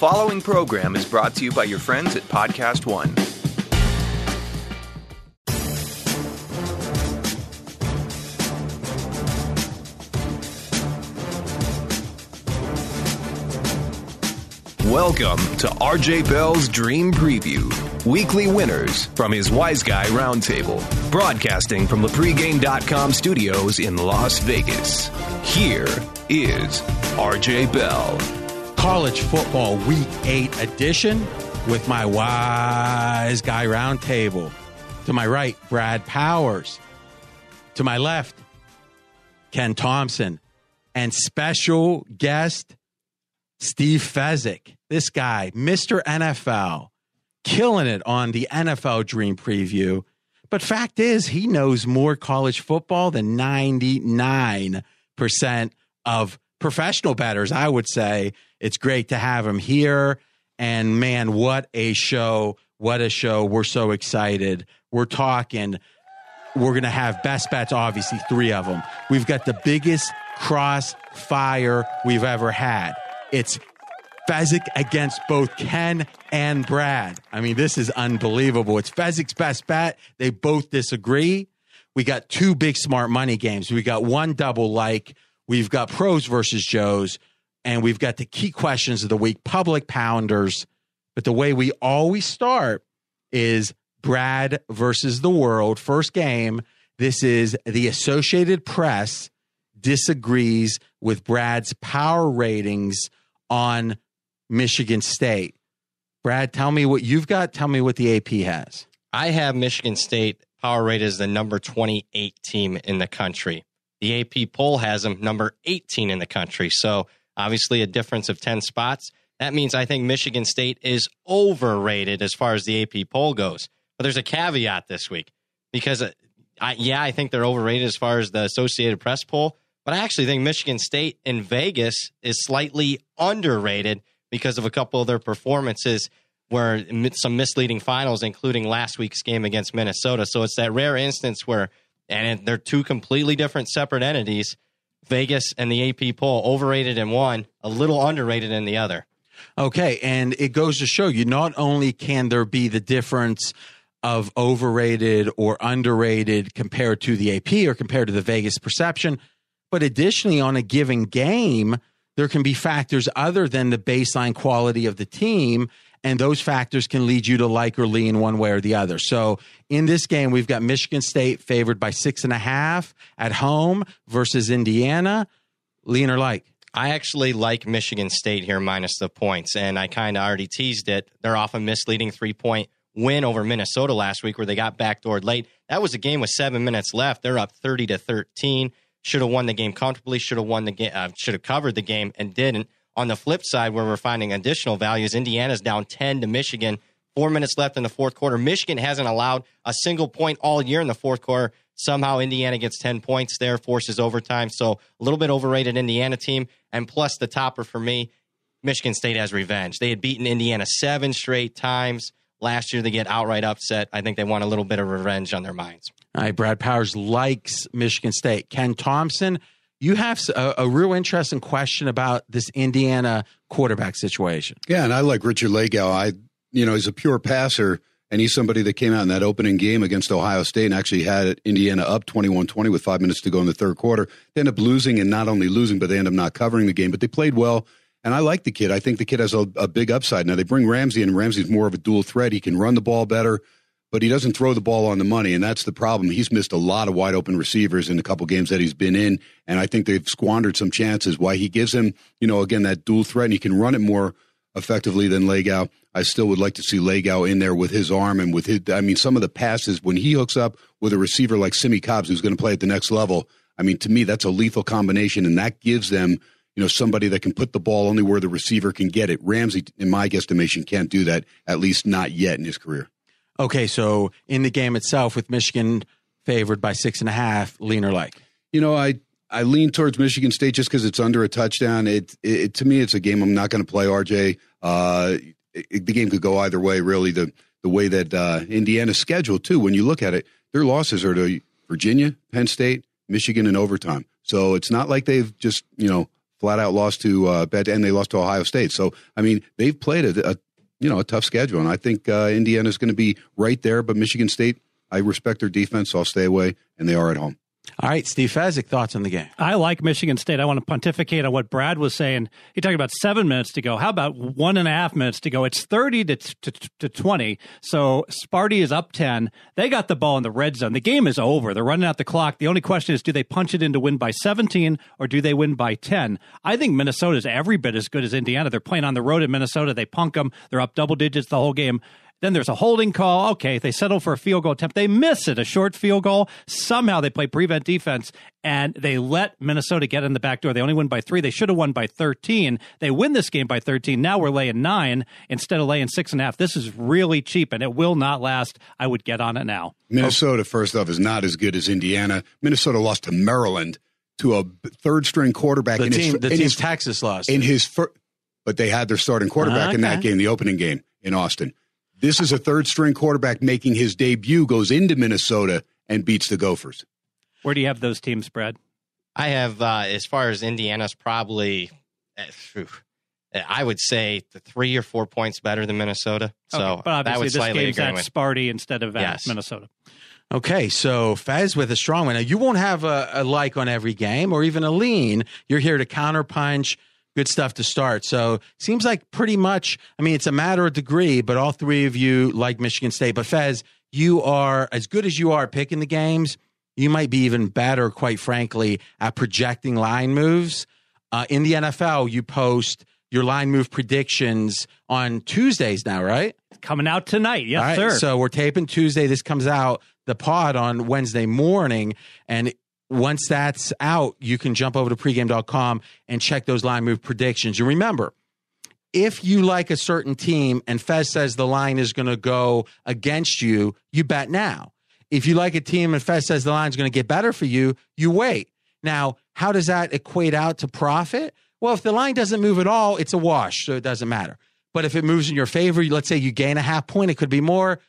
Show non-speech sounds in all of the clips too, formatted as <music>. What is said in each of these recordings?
following program is brought to you by your friends at Podcast One. Welcome to RJ Bell's Dream Preview. Weekly winners from his Wise Guy Roundtable. Broadcasting from the pregame.com studios in Las Vegas. Here is RJ Bell. College Football Week 8 edition with my Wise Guy Roundtable. To my right, Brad Powers. To my left, Ken Thomson. And special guest, Steve Fezzik. This guy, Mr. NFL, killing it on the NFL Dream Preview. But fact is, he knows more college football than 99% of professional bettors, I would say. It's great to have him here. And man, what a show. What a show. We're so excited. We're talking. We're going to have best bets, obviously, three of them. We've got the biggest crossfire we've ever had. It's Fezzik against both Ken and Brad. I mean, this is unbelievable. It's Fezzik's best bet. They both disagree. We got two big smart money games. We got one double like. We've got pros versus Joes, and we've got the key questions of the week, public pounders. But the way we always start is Brad versus the world. First game. This is the Associated Press disagrees with Brad's power ratings on Michigan State. Brad, tell me what you've got. Tell me what the AP has. I have Michigan State power rate as the number 28 team in the country. The AP poll has them number 18 in the country. So obviously a difference of 10 spots. That means I think Michigan State is overrated as far as the AP poll goes. But there's a caveat this week because, uh, I, yeah, I think they're overrated as far as the Associated Press poll. But I actually think Michigan State in Vegas is slightly underrated because of a couple of their performances where some misleading finals, including last week's game against Minnesota. So it's that rare instance where, and they're two completely different separate entities. Vegas and the AP poll overrated in one, a little underrated in the other. Okay, and it goes to show you not only can there be the difference of overrated or underrated compared to the AP or compared to the Vegas perception, but additionally on a given game, there can be factors other than the baseline quality of the team and those factors can lead you to like or lean one way or the other. So in this game, we've got Michigan State favored by six and a half at home versus Indiana. Lean or like? I actually like Michigan State here minus the points, and I kind of already teased it. They're off a misleading three point win over Minnesota last week where they got backdoored late. That was a game with seven minutes left. They're up 30 to 13. Should have won the game comfortably, should have won the game, uh, should have covered the game, and didn't. On the flip side, where we're finding additional values, Indiana's down 10 to Michigan. Four minutes left in the fourth quarter. Michigan hasn't allowed a single point all year in the fourth quarter. Somehow Indiana gets 10 points there, forces overtime. So a little bit overrated Indiana team. And plus the topper for me, Michigan State has revenge. They had beaten Indiana seven straight times. Last year they get outright upset. I think they want a little bit of revenge on their minds. All right, Brad Powers likes Michigan State. Ken Thomson, you have a, a, real interesting question about this Indiana quarterback situation. Yeah, and I like Richard Lagow. I, you know, he's a pure passer, and he's somebody that came out in that opening game against Ohio State and actually had Indiana up 21-20 with five minutes to go in the third quarter. They end up losing, and not only losing, but they end up not covering the game. But they played well, and I like the kid. I think the kid has a, a big upside. Now they bring Ramsey, and Ramsey's more of a dual threat. He can run the ball better but he doesn't throw the ball on the money, and that's the problem. He's missed a lot of wide open receivers in a couple games that he's been in, and I think they've squandered some chances. Why he gives him, you know, again that dual threat, and he can run it more effectively than Lagow. I still would like to see Lagow in there with his arm and with his. I mean, some of the passes when he hooks up with a receiver like Simmie Cobbs, who's going to play at the next level. I mean, to me, that's a lethal combination, and that gives them you know, somebody that can put the ball only where the receiver can get it. Ramsey, in my guesstimation, can't do that, at least not yet in his career. Okay, so in the game itself, with Michigan favored by six and a half, lean or like? You know, I I lean towards Michigan State just because it's under a touchdown. It, it, to me, it's a game I'm not going to play. RJ, uh, it, the game could go either way. Really, the the way that uh, Indiana's scheduled too. When you look at it, their losses are to Virginia, Penn State, Michigan, in overtime. So it's not like they've just you know flat out lost to uh, Bet, and they lost to Ohio State. So I mean, they've played a, a you know a tough schedule, and I think uh, Indiana is going to be right there. But Michigan State, I respect their defense, so I'll stay away, and they are at home. All right, Steve Fezzik, thoughts on the game? I like Michigan State. I want to pontificate on what Brad was saying. He talked about seven minutes to go. How about one and a half minutes to go? It's 30 to, to, to 20. So Sparty is up 10. They got the ball in the red zone. The game is over. They're running out the clock. The only question is do they punch it in to win by 17 or do they win by 10? I think Minnesota is every bit as good as Indiana. They're playing on the road in Minnesota. They punk them. They're up double digits the whole game. Then there's a holding call. Okay, they settle for a field goal attempt. They miss it, a short field goal. Somehow they play prevent defense and they let Minnesota get in the back door. They only win by three. They should have won by 13. They win this game by 13. Now we're laying nine instead of laying six and a half. This is really cheap and it will not last. I would get on it now. Minnesota, first off, is not as good as Indiana. Minnesota lost to Maryland to a third string quarterback. The in team, his, the in team his, Texas lost. in his first, but they had their starting quarterback in that game, the opening game in Austin. This is a third string quarterback making his debut, goes into Minnesota and beats the Gophers. Where do you have those teams, Brad? I have, uh, as far as Indiana's probably, uh, I would say the three or four points better than Minnesota. So Okay, but that obviously would this slightly game's at with. Sparty instead of at Yes. Minnesota. Okay, so Fez with a strong one. Now, you won't have a, a like on every game or even a lean. You're here to counterpunch. Good stuff to start. So seems like pretty much, I mean, it's a matter of degree, but all three of you like Michigan State. But Fez, you are as good as you are picking the games. You might be even better, quite frankly, at projecting line moves. Uh, in the NFL, you post your line move predictions on Tuesdays now, right? Coming out tonight. Yes, right, sir. So we're taping Tuesday. This comes out the pod on Wednesday morning. And once that's out, you can jump over to pregame.com and check those line move predictions. You remember, if you like a certain team and Fez says the line is going to go against you, you bet now. If you like a team and Fez says the line is going to get better for you, you wait. Now, how does that equate out to profit? Well, if the line doesn't move at all, it's a wash, so it doesn't matter. But if it moves in your favor, let's say you gain a half point, it could be more.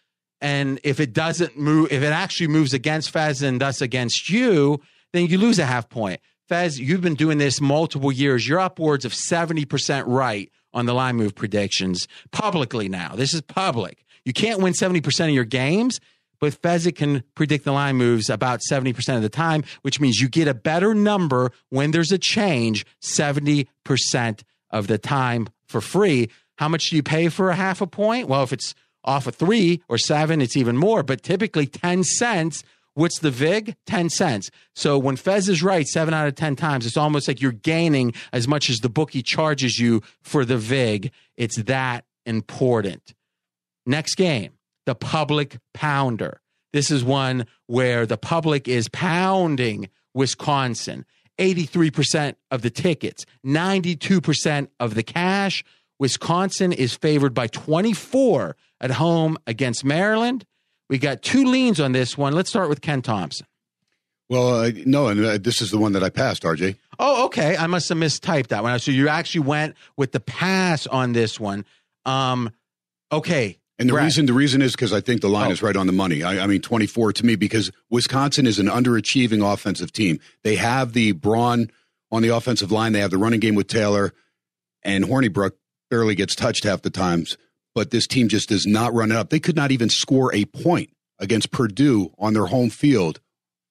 And if it doesn't move, if it actually moves against Fez and thus against you, then you lose a half point. Fez, you've been doing this multiple years. You're upwards of 70% right on the line move predictions publicly now. This is public. You can't win 70% of your games, but Fezzik can predict the line moves about 70% of the time, which means you get a better number when there's a change 70% of the time for free. How much do you pay for a half a point? Well, if it's off a three or seven, it's even more, but typically 10 cents. What's the VIG? 10 cents. So when Fez is right seven out of 10 times, it's almost like you're gaining as much as the bookie charges you for the VIG. It's that important. Next game, the public pounder. This is one where the public is pounding Wisconsin. 83% of the tickets, 92% of the cash. Wisconsin is favored by 24 at home against Maryland. We got two leans on this one. Let's start with Ken Thomson. Well, uh, no, and uh, this is the one that I passed, RJ. Oh, okay. I must have mistyped that one. So you actually went with the pass on this one. Um, okay. And the Brad. reason the reason is because I think the line Oh. is right on the money. I, I mean, twenty four to me because Wisconsin is an underachieving offensive team. They have the brawn on the offensive line. They have the running game with Taylor, and Hornibrook barely gets touched half the times. But this team just does not run it up. They could not even score a point against Purdue on their home field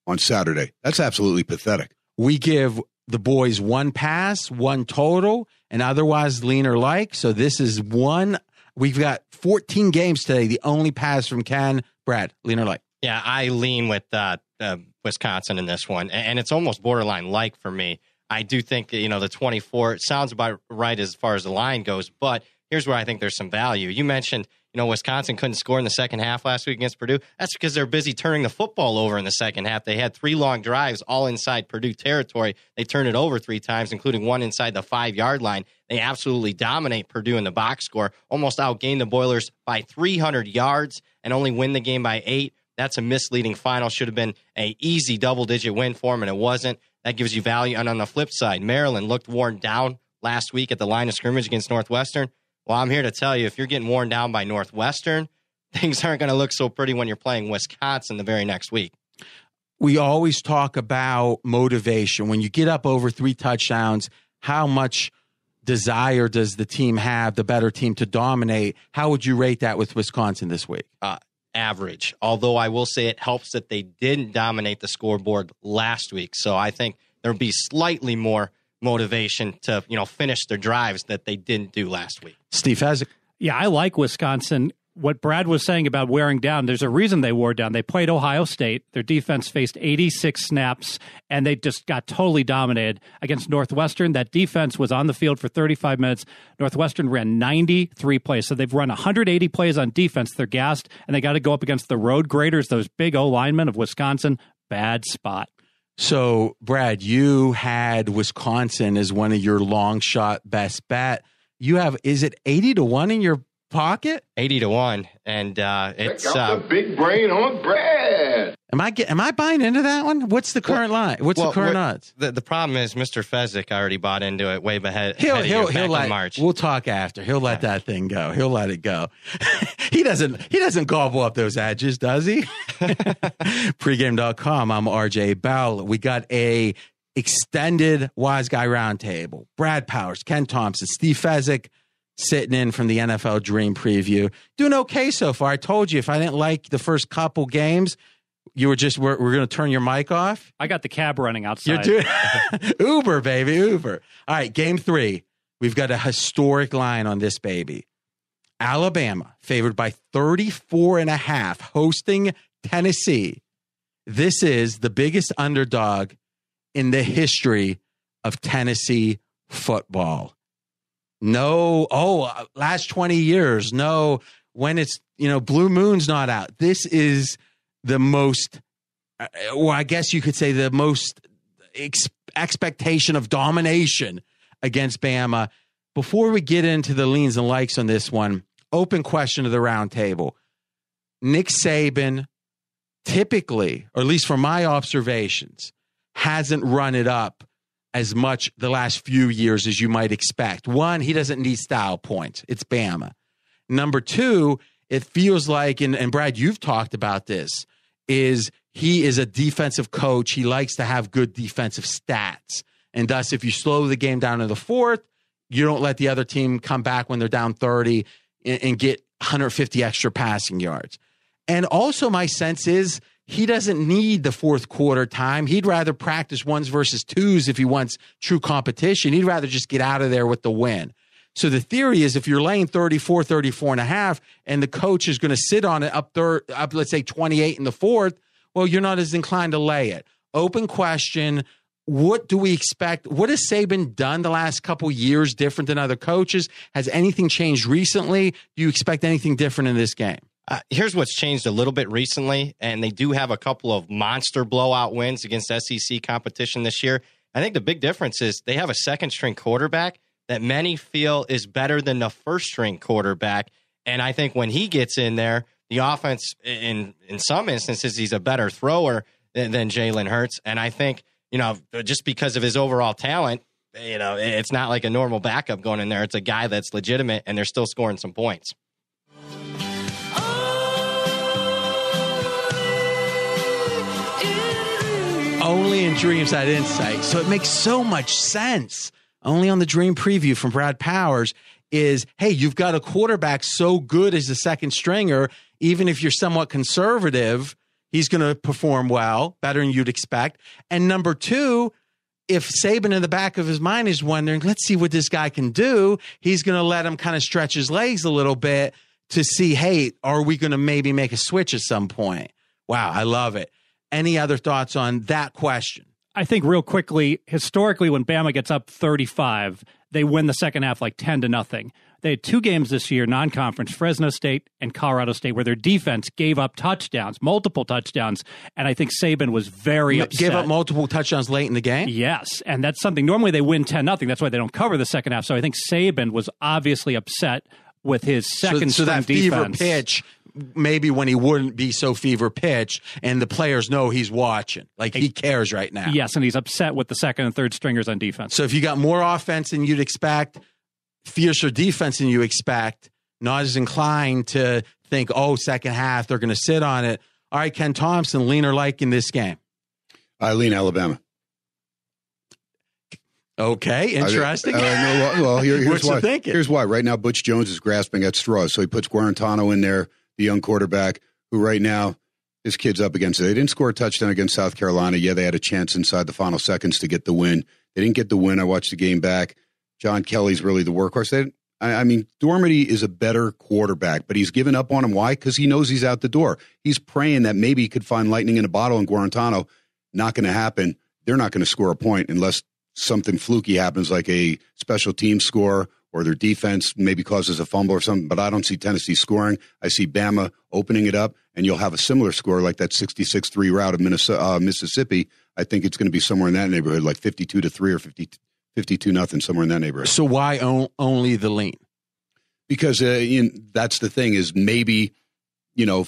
on Saturday. That's absolutely pathetic. we give the boys one pass, one total, and otherwise lean or like. So this is one. We've got 14 games today. The only pass from Ken, Brad, lean or like. Yeah, I lean with uh, uh, Wisconsin in this one, and it's almost borderline like for me. I do think you know the 24 sounds about right as far as the line goes, but here's where I think there's some value. You mentioned, you know, Wisconsin couldn't score in the second half last week against Purdue. That's because they're busy turning the football over in the second half. They had three long drives all inside Purdue territory. They turned it over three times, including one inside the five yard line. They absolutely dominate Purdue in the box score, almost outgained the Boilers by 300 yards and only win the game by eight. That's a misleading final. Should have been a easy double digit win for them, and it wasn't. That gives you value. And on the flip side, Maryland looked worn down last week at the line of scrimmage against Northwestern. Well, I'm here to tell you if you're getting worn down by Northwestern, <laughs> things aren't going to look so pretty when you're playing Wisconsin the very next week. We always talk about motivation. When you get up over three touchdowns, how much desire does the team have, the better team to dominate? How would you rate that with Wisconsin this week? Uh, average. Although I will say it helps that they didn't dominate the scoreboard last week. So I think there'll be slightly more motivation to, you know, finish their drives that they didn't do last week. Steve Fezzik. Yeah, I like Wisconsin what Brad was saying about wearing down, there's a reason they wore down. They played Ohio State. Their defense faced 86 snaps, and they just got totally dominated against Northwestern. That defense was on the field for 35 minutes. Northwestern ran 93 plays. So they've run 180 plays on defense. They're gassed, and they got to go up against the road graders, those big O linemen of Wisconsin. Bad spot. So, Brad, you had Wisconsin as one of your long shot best bet. You have, is it 80 to 1 in your pocket? 80 to 1. And uh, it's. Uh, the big brain on Brad. Am I get, am I buying into that one? What's the current well, line? What's well, the current odds? The, the problem is Mr. Fezzik already bought into it way ahead. He'll ahead he'll he'll let March. We'll talk after. He'll let that thing go. He'll let it go. <laughs> he doesn't he doesn't gobble up those edges, does he? <laughs> Pregame.com. I'm RJ Bell. We got a extended wise guy roundtable. Brad Powers, Ken Thomson, Steve Fezzik sitting in from the NFL Dream Preview. Doing okay so far. I told you if I didn't like the first couple games, you were just we're, we're going to turn your mic off. I got the cab running outside. You're doing <laughs> Uber, baby, Uber. All right, game three. We've got a historic line on this baby. Alabama favored by 34 and a half hosting Tennessee. This is the biggest underdog in the history of Tennessee football. No, oh, uh, last 20 years. No, when it's, you know, Blue Moon's not out. This is the most, uh, well, I guess you could say the most ex- expectation of domination against Bama. Before we get into the leans and likes on this one, open question to the roundtable. Nick Saban typically, or at least from my observations, hasn't run it up as much the last few years as you might expect. One, he doesn't need style points. It's Bama. Number two, it feels like, and, and Brad, you've talked about this, is he is a defensive coach. He likes to have good defensive stats. And thus, if you slow the game down to the fourth, you don't let the other team come back when they're down 30 and, and get 150 extra passing yards. And also, my sense is he doesn't need the fourth quarter time. He'd rather practice ones versus twos if he wants true competition. He'd rather just get out of there with the win. So the theory is if you're laying 34, 34 and a half, and the coach is going to sit on it up third, up, let's say 28 in the fourth, well, you're not as inclined to lay it. Open question. What do we expect? What has Saban done the last couple years different than other coaches? Has anything changed recently? Do you expect anything different in this game? Uh, here's what's changed a little bit recently, and they do have a couple of monster blowout wins against SEC competition this year. I think the big difference is they have a second string quarterback that many feel is better than the first string quarterback. And I think when he gets in there, the offense, in in some instances, he's a better thrower than, than Jalen Hurts. And I think you know just because of his overall talent, you know, it's not like a normal backup going in there. It's a guy that's legitimate, and they're still scoring some points. Only in dreams that insight. So it makes so much sense. Only on the dream preview from Brad Powers is hey, you've got a quarterback so good as the second stringer, even if you're somewhat conservative, he's going to perform well, better than you'd expect. And number two, if Saban in the back of his mind is wondering, let's see what this guy can do, he's going to let him kind of stretch his legs a little bit to see, hey, are we going to maybe make a switch at some point? Wow, I love it. Any other thoughts on that question? I think real quickly, historically, when Bama gets up 35, they win the second half like 10 to nothing. They had two games this year, non conference, Fresno State and Colorado State, where their defense gave up touchdowns, multiple touchdowns. And I think Saban was very upset. Gave up multiple touchdowns late in the game? Yes. And that's something, normally they win 10 nothing. That's why they don't cover the second half. So I think Saban was obviously upset with his second so, so that defense. fever pitch maybe when he wouldn't be so fever pitch and the players know he's watching. Like he cares right now. Yes, and he's upset with the second and third stringers on defense. So if you got more offense than you'd expect, fiercer defense than you expect, not as inclined to think, oh, second half, they're going to sit on it. All right, Ken Thomson, lean or like in this game? I lean Alabama. Okay, interesting. Uh, I, I, well, well here, here's What's why. the thinking? Here's why. Right now, Butch Jones is grasping at straws, so he puts Guarantano in there, the young quarterback, who right now his kid's up against it. They didn't score a touchdown against South Carolina. Yeah, they had a chance inside the final seconds to get the win. They didn't get the win. I watched the game back. John Kelly's really the workhorse. They, I, I mean, Dormady is a better quarterback, but he's given up on him. Why? Because he knows he's out the door. He's praying that maybe he could find lightning in a bottle in Guarantano. Not going to happen. They're not going to score a point unless something fluky happens, like a special team score or their defense maybe causes a fumble or something. But I don't see Tennessee scoring. I see Bama opening it up, and you'll have a similar score like that 66 3 route of Minnesota, uh, Mississippi. I think it's going to be somewhere in that neighborhood, like 52 to 3 or 50, 52 nothing, somewhere in that neighborhood. So why only the lean? Because uh, you know, that's the thing is maybe, you know,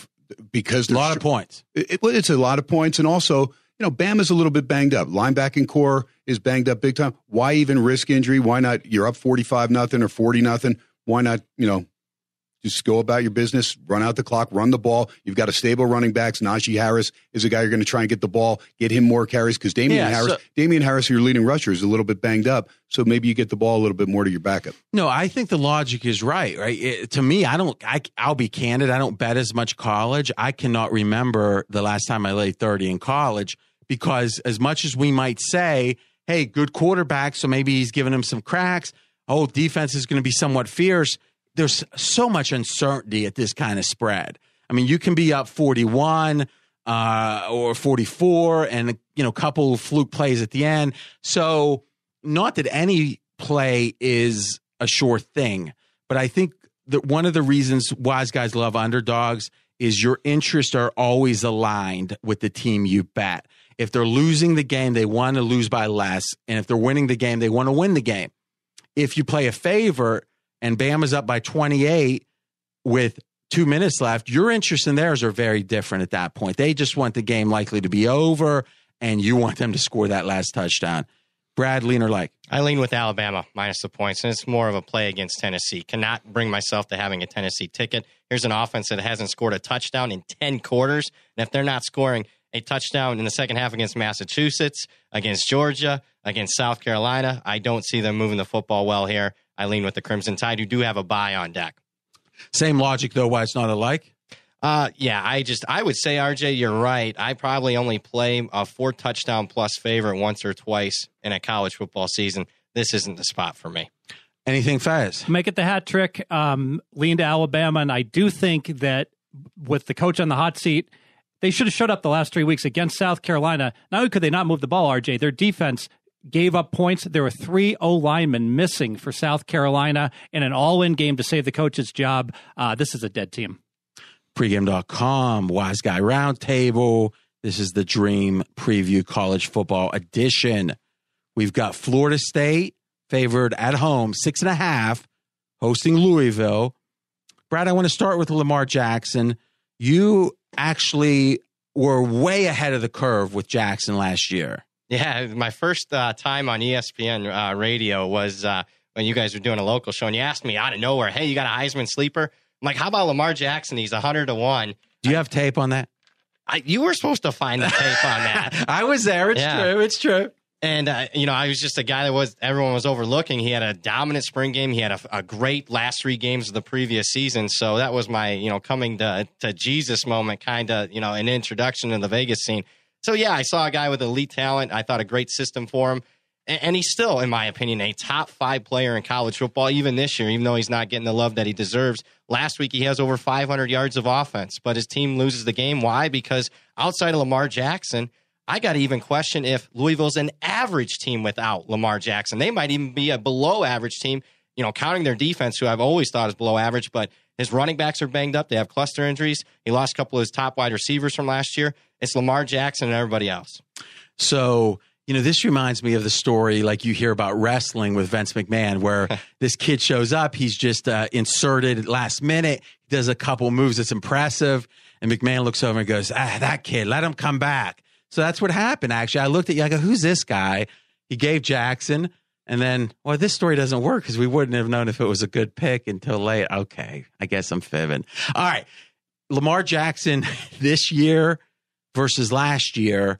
because A lot of points. it, well, it's a lot of points, and also, you know, Bama's a little bit banged up. Linebacking corps is banged up big time. Why even risk injury? Why not? You're up forty five nothing or forty nothing. Why not? You know, just go about your business, run out the clock, run the ball. You've got a stable running backs. Najee Harris is a guy you're going to try and get the ball, get him more carries because Damien Yeah, Harris, so- Damien Harris, your leading rusher, is a little bit banged up. So maybe you get the ball a little bit more to your backup. No, I think the logic is right. Right. It, to me, I don't. I, I'll be candid. I don't bet as much college. I cannot remember the last time I laid thirty in college because as much as we might say, "Hey, good quarterback," so maybe he's giving him some cracks. Oh, defense is going to be somewhat fierce. There's so much uncertainty at this kind of spread. I mean, you can be up forty-one uh, or forty-four, and you know, a couple fluke plays at the end. So not that any play is a sure thing, but I think that one of the reasons wise guys love underdogs is your interests are always aligned with the team you bet. If they're losing the game, they want to lose by less. And if they're winning the game, they want to win the game. If you play a favorite and Bama's up by 28 with two minutes left, your interests and theirs are very different at that point. They just want the game likely to be over and you want them to score that last touchdown. Brad Leaner like. I lean with Alabama minus the points, and it's more of a play against Tennessee. Cannot bring myself to having a Tennessee ticket. Here's an offense that hasn't scored a touchdown in 10 quarters. And if they're not scoring a touchdown in the second half against Massachusetts, against Georgia, against South Carolina, I don't see them moving the football well here. I lean with the Crimson Tide, who do have a bye on deck. Same logic though, why it's not alike. Uh, yeah, I just I would say RJ, you're right. I probably only play a four touchdown plus favorite once or twice in a college football season. This isn't the spot for me. Anything fast? Make it the hat trick. Um, lean to Alabama, and I do think that with the coach on the hot seat, they should have showed up the last three weeks against South Carolina. Not only could they not move the ball, RJ, their defense gave up points. There were three O linemen missing for South Carolina in an all-in game to save the coach's job. Uh, this is a dead team. pregame.com, Wise Guy Roundtable. This is the Dream Preview College Football Edition. We've got Florida State favored at home, six and a half, hosting Louisville. Brad, I want to start with Lamar Jackson. You actually were way ahead of the curve with Jackson last year. Yeah, my first uh, time on ESPN uh, radio was uh, when you guys were doing a local show, and you asked me out of nowhere, "Hey, you got a Heisman sleeper?" I'm like, "How about Lamar Jackson? He's hundred to one." Do you have tape on that? I, you were supposed to find the tape on that. <laughs> I was there. It's Yeah. true. It's true. And uh, you know, I was just a guy that was everyone was overlooking. He had a dominant spring game. He had a, a great last three games of the previous season. So that was my you know coming to to Jesus moment, kind of you know an introduction to the Vegas scene. So yeah, I saw a guy with elite talent. I thought a great system for him, and, he's still, in my opinion, a top five player in college football even this year. Even though he's not getting the love that he deserves. Last week he has over 500 yards of offense, but his team loses the game. Why? Because outside of Lamar Jackson. I got to even question if Louisville's an average team without Lamar Jackson. They might even be a below average team, you know, counting their defense, who I've always thought is below average, but his running backs are banged up. They have cluster injuries. He lost a couple of his top wide receivers from last year. It's Lamar Jackson and everybody else. So, you know, this reminds me of the story like you hear about wrestling with Vince McMahon, where <laughs> this kid shows up, he's just uh, inserted last minute, he does a couple moves that's impressive, and McMahon looks over and goes, "Ah, that kid, let him come back." So that's what happened. Actually, I looked at you, I go, "Who's this guy?" He gave Jackson, and then, well, this story doesn't work because we wouldn't have known if it was a good pick until late. Okay, I guess I'm fibbing. All right, Lamar Jackson <laughs> this year versus last year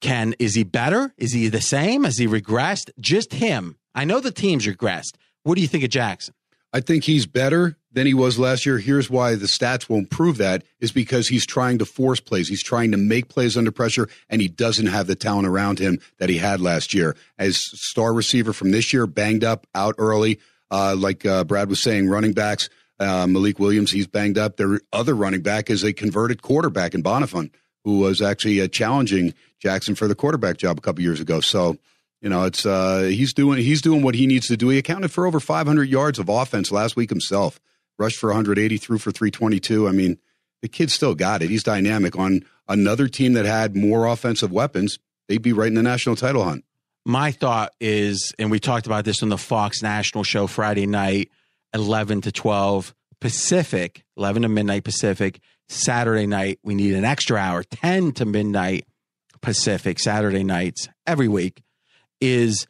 Can is he better? Is he the same? Has he regressed? Just him. I know the team's regressed. What do you think of Jackson? I think he's better than he was last year. Here's why the stats won't prove that is because he's trying to force plays. He's trying to make plays under pressure, and he doesn't have the talent around him that he had last year. As star receiver from this year, banged up, out early, uh, like uh, Brad was saying, running backs. Uh, Malik Williams, he's banged up. Their other running back is a converted quarterback in Bonnafon, who was actually uh, challenging Jackson for the quarterback job a couple years ago. So you know, it's uh, he's doing he's doing what he needs to do. He accounted for over 500 yards of offense last week himself. Rushed for 180, threw for 322. I mean, the kid still got it. He's dynamic. On another team that had more offensive weapons, they'd be right in the national title hunt. My thought is, and we talked about this on the Fox National Show Friday night, 11 to 12 Pacific, 11 to midnight Pacific. Saturday night, we need an extra hour, 10 to midnight Pacific, Saturday nights every week is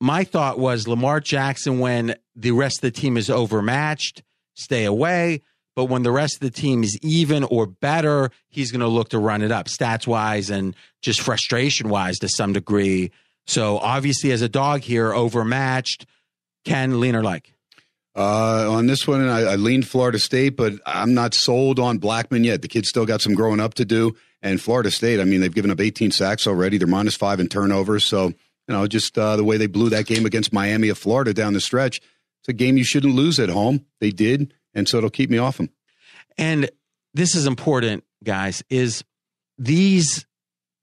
my thought was Lamar Jackson when the rest of the team is overmatched, stay away. But when the rest of the team is even or better, he's going to look to run it up stats wise and just frustration wise to some degree. So obviously, as a dog here, overmatched, Ken Leaner like. Uh, on this one, I, I leaned Florida State, but I'm not sold on Blackman yet. The kid's still got some growing up to do. And Florida State, I mean, they've given up 18 sacks already. They're minus five in turnovers. So you know, just uh, the way they blew that game against Miami of Florida down the stretch. It's a game you shouldn't lose at home. They did, and so it'll keep me off them. And this is important, guys. Is these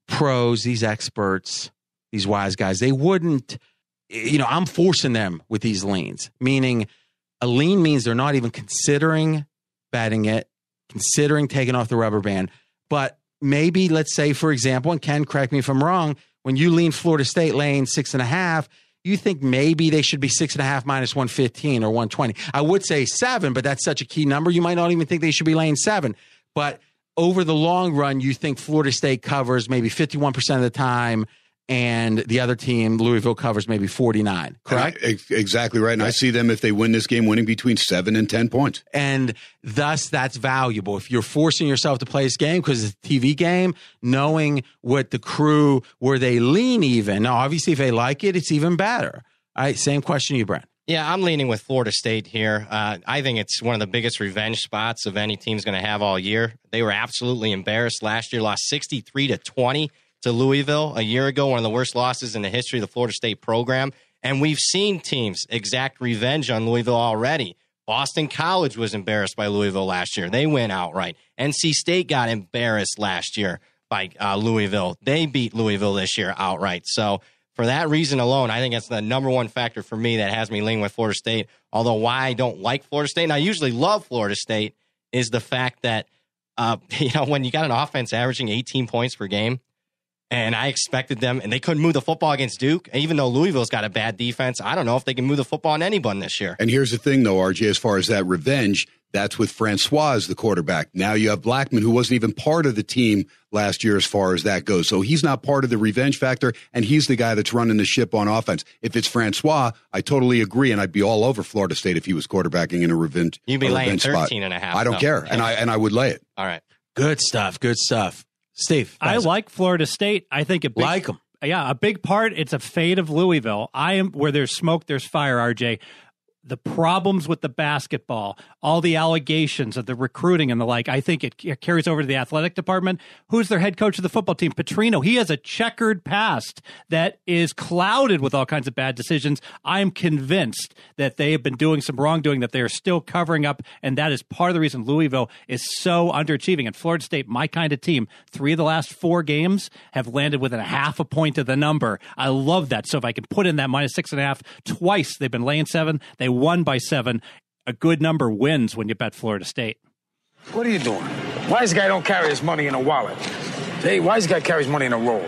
pros, these experts, these wise guys, they wouldn't. You know, I'm forcing them with these leans, meaning a lean means they're not even considering betting it, considering taking off the rubber band. But maybe, let's say, for example, and Ken, correct me if I'm wrong, when you lean Florida State lane six and a half, you think maybe they should be six and a half minus 115 or 120. I would say seven, but that's such a key number. You might not even think they should be laying seven. But over the long run, you think Florida State covers maybe 51% of the time and the other team, Louisville, covers maybe 49, correct? I, exactly right. And right. I see them, if they win this game, winning between seven and 10 points. And thus, that's valuable. If you're forcing yourself to play this game because it's a TV game, knowing what the crew, where they lean even. Now, obviously, if they like it, it's even better. All right, same question to you, Brent. Yeah, I'm leaning with Florida State here. Uh, I think it's one of the biggest revenge spots of any team's going to have all year. They were absolutely embarrassed last year, lost 63 to 20 to Louisville a year ago, one of the worst losses in the history of the Florida State program. And we've seen teams exact revenge on Louisville already. Boston College was embarrassed by Louisville last year. They went outright. NC State got embarrassed last year by uh, Louisville. They beat Louisville this year outright. So, for that reason alone, I think that's the number one factor for me that has me leaning with Florida State. Although, why I don't like Florida State, and I usually love Florida State, is the fact that, uh, <laughs> you know, when you got an offense averaging 18 points per game, and I expected them, and they couldn't move the football against Duke. even though Louisville's got a bad defense, I don't know if they can move the football on anyone this year. And here's the thing, though, RJ, as far as that revenge, that's with Francois as the quarterback. Now you have Blackman, who wasn't even part of the team last year as far as that goes. So he's not part of the revenge factor, and he's the guy that's running the ship on offense. If it's Francois, I totally agree, and I'd be all over Florida State if he was quarterbacking in a revenge You'd be laying 13 spot. and a half. I don't care, and I, and I would lay it. All right. Good stuff. Good stuff. Steve, I like Florida State. I think a big, like them. Yeah, a big part. It's a fade of Louisville. I am where there's smoke, there's fire. RJ, the problems with the basketball, all the allegations of the recruiting and the like, I think it, it, carries over to the athletic department. Who's their head coach of the football team? Petrino. He has a checkered past that is clouded with all kinds of bad decisions. I'm convinced that they have been doing some wrongdoing that they are still covering up, and that is part of the reason Louisville is so underachieving. And Florida State, my kind of team, three of the last four games have landed within a half a point of the number. I love that. So if I can put in that minus six and a half twice, they've been laying seven. They won by seven. A good number wins when you bet Florida State. What are you doing? Wise guy don't carry his money in a wallet. Hey, wise guy carries money in a roll.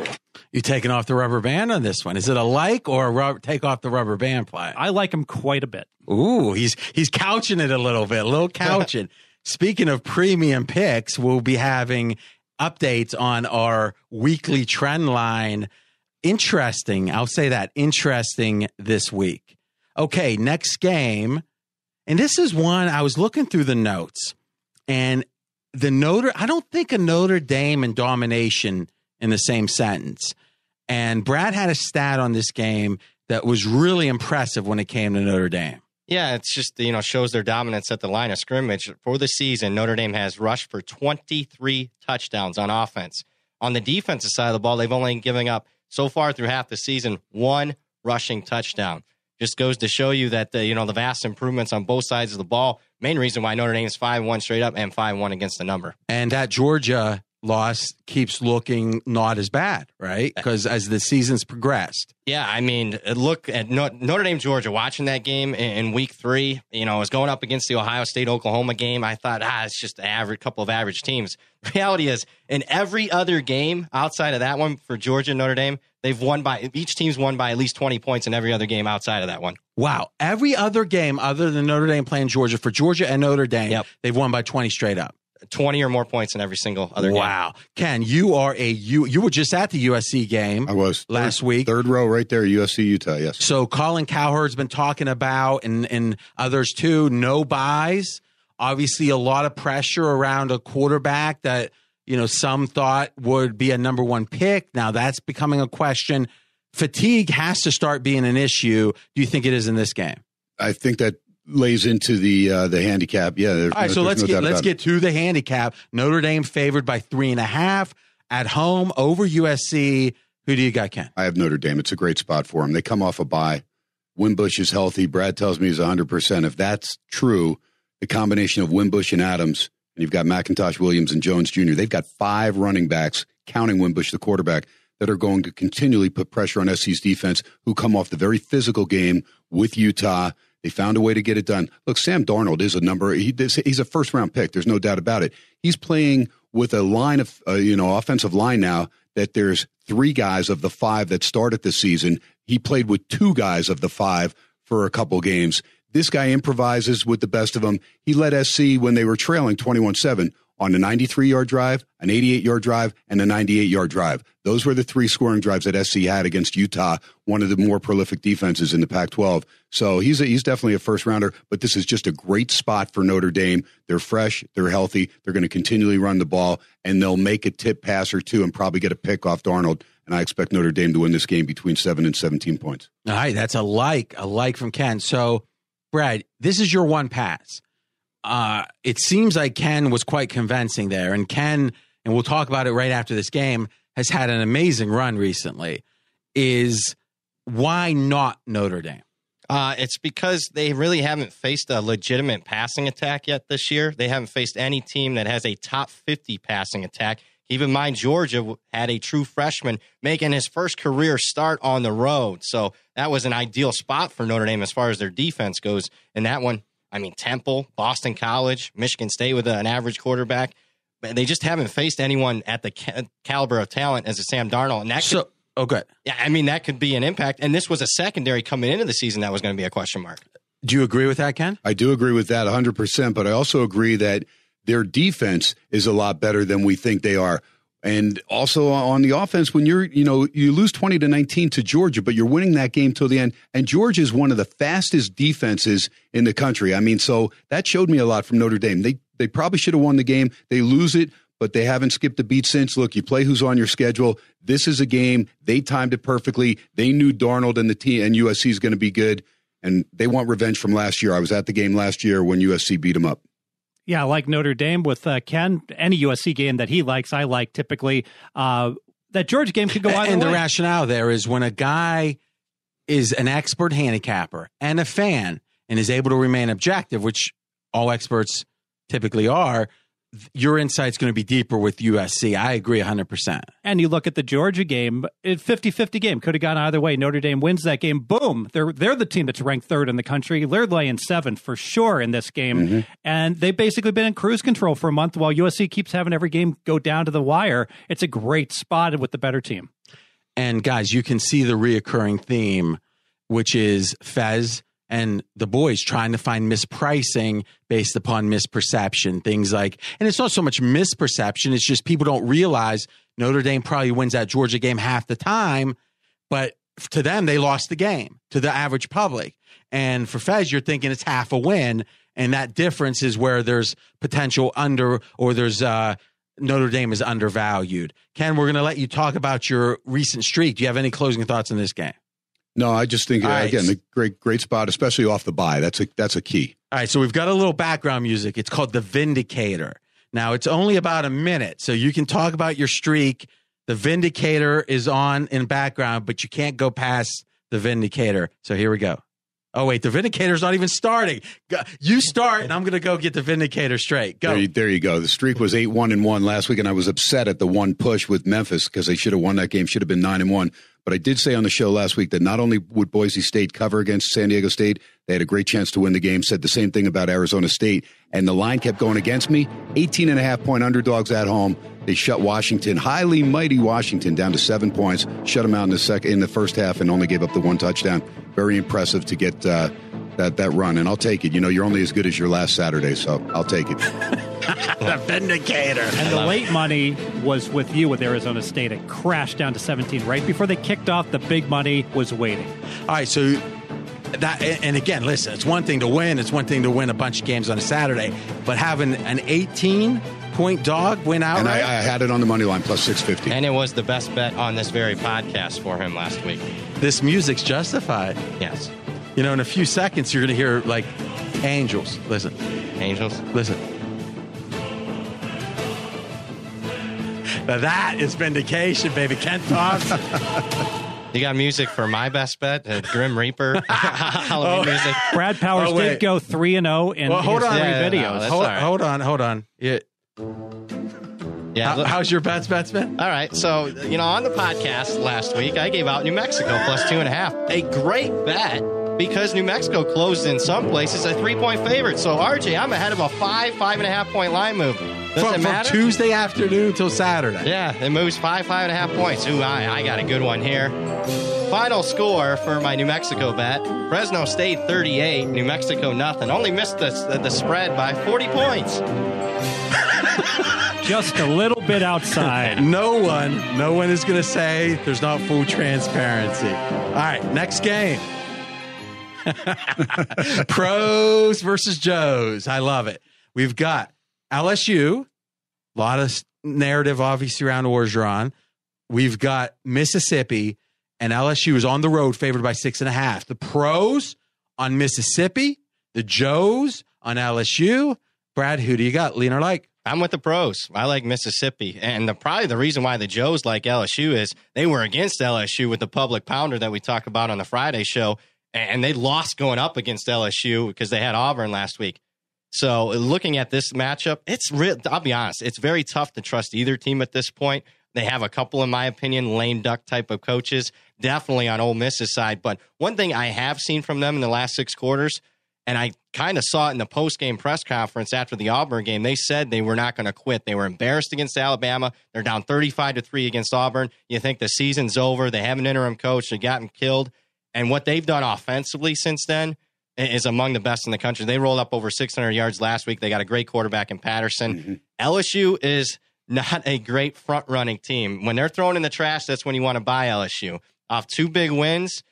You taking off the rubber band on this one? Is it a like or a rubber, take off the rubber band play? I like him quite a bit. Ooh, he's he's couching it a little bit, a little couching. <laughs> Speaking of premium picks, we'll be having updates on our weekly trend line. Interesting, I'll say that interesting this week. Okay, next game. And this is one I was looking through the notes and the Notre, I don't think a Notre Dame and domination in the same sentence. And Brad had a stat on this game that was really impressive when it came to Notre Dame. Yeah, it's just you know shows their dominance at the line of scrimmage for the season. Notre Dame has rushed for 23 touchdowns on offense. On the defensive side of the ball, they've only given up so far through half the season one rushing touchdown. Just goes to show you that the you know the vast improvements on both sides of the ball. Main reason why Notre Dame is five one straight up and five one against the number. And that Georgia loss keeps looking not as bad, right? Because as the season's progressed. Yeah, I mean, look at Notre Dame, Georgia. Watching that game in, week three, you know, I was going up against the Ohio State Oklahoma game. I thought, ah, it's just average couple of average teams. <laughs> reality is, in every other game outside of that one for Georgia and Notre Dame, they've won by each team's won by at least twenty points in every other game outside of that one. Wow, every other game other than Notre Dame playing Georgia for Georgia and Notre Dame, yep. they've won by twenty straight up. 20 or more points in every single other game. wow. Ken, you are a you you were just at the USC game. I was last third, week. Third row right there, USC Utah, yes. So Colin Cowherd's been talking about and and others too, no byes. Obviously a lot of pressure around a quarterback that, you know, some thought would be a number 1 pick. Now that's becoming a question. Fatigue has to start being an issue. Do you think it is in this game? I think that lays into the uh, the handicap. Yeah. All right, no, so let's no get let's get to the handicap. Notre Dame favored by three and a half at home over USC. Who do you got, Ken? I have Notre Dame. It's a great spot for them. They come off a bye. Wimbush is healthy. Brad tells me he's 100%. If that's true, the combination of Wimbush and Adams, and you've got McIntosh, Williams, and Jones Jr., they've got five running backs, counting Wimbush, the quarterback, that are going to continually put pressure on SC's defense, who come off the very physical game with Utah they found a way to get it done. Look, Sam Darnold is a number. He, he's a first round pick. There's no doubt about it. He's playing with a line of, uh, you know, offensive line now that there's three guys of the five that started this season. He played with two guys of the five for a couple games. This guy improvises with the best of them. He led SC when they were trailing 21 7 on a 93 yard drive, an 88 yard drive, and a 98 yard drive. Those were the three scoring drives that SC had against Utah, one of the more prolific defenses in the Pac 12. So he's, a, he's definitely a first rounder, but this is just a great spot for Notre Dame. They're fresh, they're healthy, they're going to continually run the ball, and they'll make a tip pass or two and probably get a pick off Darnold. And I expect Notre Dame to win this game between seven and 17 points. All right, that's a like, a like from Ken. So, Brad, this is your one pass uh, it seems like Ken was quite convincing there. And Ken, and we'll talk about it right after this game, has had an amazing run recently. Is why not Notre Dame? Uh, it's because they really haven't faced a legitimate passing attack yet this year. They haven't faced any team that has a top 50 passing attack. Keep in mind, Georgia had a true freshman making his first career start on the road. So that was an ideal spot for Notre Dame as far as their defense goes. And that one, I mean, Temple, Boston College, Michigan State with an average quarterback. But they just haven't faced anyone at the ca- caliber of talent as a Sam Darnold. And that could, so, oh, good. Yeah, I mean, that could be an impact. And this was a secondary coming into the season that was going to be a question mark. Do you agree with that, Ken? I do agree with that 100%. But I also agree that their defense is a lot better than we think they are. And also on the offense, when you're, you know, you lose 20 to 19 to Georgia, but you're winning that game till the end. And Georgia is one of the fastest defenses in the country. I mean, so that showed me a lot from Notre Dame. They, they probably should have won the game. They lose it, but they haven't skipped a beat since. Look, you play who's on your schedule. This is a game. They timed it perfectly. They knew Darnold and the team and USC is going to be good. And they want revenge from last year. I was at the game last year when USC beat them up. Yeah, like Notre Dame with uh, Ken. Any USC game that he likes, I like typically. Uh, that Georgia game could go either And way. the rationale there is when a guy is an expert handicapper and a fan and is able to remain objective, which all experts typically are, your insight's going to be deeper with USC. I agree 100%. And you look at the Georgia game, 50-50 game. Could have gone either way. Notre Dame wins that game. Boom. They're they're the team that's ranked third in the country. They're laying 7 for sure in this game. Mm-hmm. And they've basically been in cruise control for a month while USC keeps having every game go down to the wire. It's a great spot with the better team. And guys, you can see the reoccurring theme which is Fez and the boys trying to find mispricing based upon misperception. Things like, and it's not so much misperception, it's just people don't realize Notre Dame probably wins that Georgia game half the time, but to them, they lost the game to the average public. And for Fez, you're thinking it's half a win. And that difference is where there's potential under or there's uh, Notre Dame is undervalued. Ken, we're going to let you talk about your recent streak. Do you have any closing thoughts on this game? No, I just think uh, right. again the great great spot, especially off the bye. That's a that's a key. All right, so we've got a little background music. It's called The Vindicator. Now, it's only about a minute, so you can talk about your streak. The Vindicator is on in background, but you can't go past The Vindicator. So here we go. Oh, wait, The Vindicator's not even starting. You start, and I'm going to go get The Vindicator straight. Go. There you, there you go. The streak was eight one and one last week, and I was upset at the one push with Memphis because they should have won that game. Should have been nine and one. But I did say on the show last week that not only would Boise State cover against San Diego State, they had a great chance to win the game. Said the same thing about Arizona State, and the line kept going against me. 18 and a half point underdogs at home. They shut Washington, highly mighty Washington, down to seven points. Shut them out in the second, in the first half, and only gave up the one touchdown. Very impressive to get uh, that that run, and I'll take it. You know, you're only as good as your last Saturday, so I'll take it. <laughs> the Vindicator. And the late money was with you with Arizona State. It crashed down to 17 right before they kicked off. The big money was waiting. All right, so that and again, listen, it's one thing to win, it's one thing to win a bunch of games on a Saturday, but having an 18 point dog win out, And I, I had it on the money line plus 650. And it was the best bet on this very podcast for him last week. this music's justified. Yes. You know, in a few seconds, you're going to hear like angels. Listen, Angels. listen. Now that is vindication, baby. Ken Thomson. <laughs> You got music for my best bet, uh, Grim Reaper <laughs> Halloween music. Brad Powers Oh, did go 3 and 0 in Well, hold his on. three Yeah, videos. that's hold, all right. hold on, hold on. Yeah. Yeah. How- how's your bets, bets, man? All right. So, you know, on the podcast last week, I gave out New Mexico plus two and a half. A great bet because New Mexico closed in some places a three point favorite. So, RJ, I'm ahead of a five, five and a half point line move. Does From, it from? Tuesday afternoon till Saturday. Yeah, it moves five, five and a half points. Ooh, I, I got a good one here. Final score for my New Mexico bet Fresno State 38, New Mexico nothing. Only missed the, the spread by 40 points. <laughs> Just a little bit outside. No one, no one is going to say there's not full transparency. All right, next game. <laughs> Pros versus Joes. I love it. We've got LSU, a lot of narrative obviously around Orgeron. We've got Mississippi, and LSU is on the road favored by six and a half. The pros on Mississippi, the Joes on LSU. Brad, who do you got? Lean or like? I'm with the pros. I like Mississippi. And the, probably the reason why the Joes like LSU is they were against LSU with the public pounder that we talk about on the Friday show. And they lost going up against LSU because they had Auburn last week. So looking at this matchup, it's real. I'll be honest, it's very tough to trust either team at this point. They have a couple, in my opinion, lame duck type of coaches, definitely on Ole Miss's side. But one thing I have seen from them in the last six quarters, and I kind of saw it in the post game press conference after the Auburn game. They said they were not going to quit. They were embarrassed against Alabama. They're down 35 to 3 against Auburn. You think the season's over. They have an interim coach. They got him killed. And what they've done offensively since then is among the best in the country. They rolled up over 600 yards last week. They got a great quarterback in Patterson. LSU is not a great front running team. When they're thrown in the trash, that's when you want to buy LSU. Off two big wins,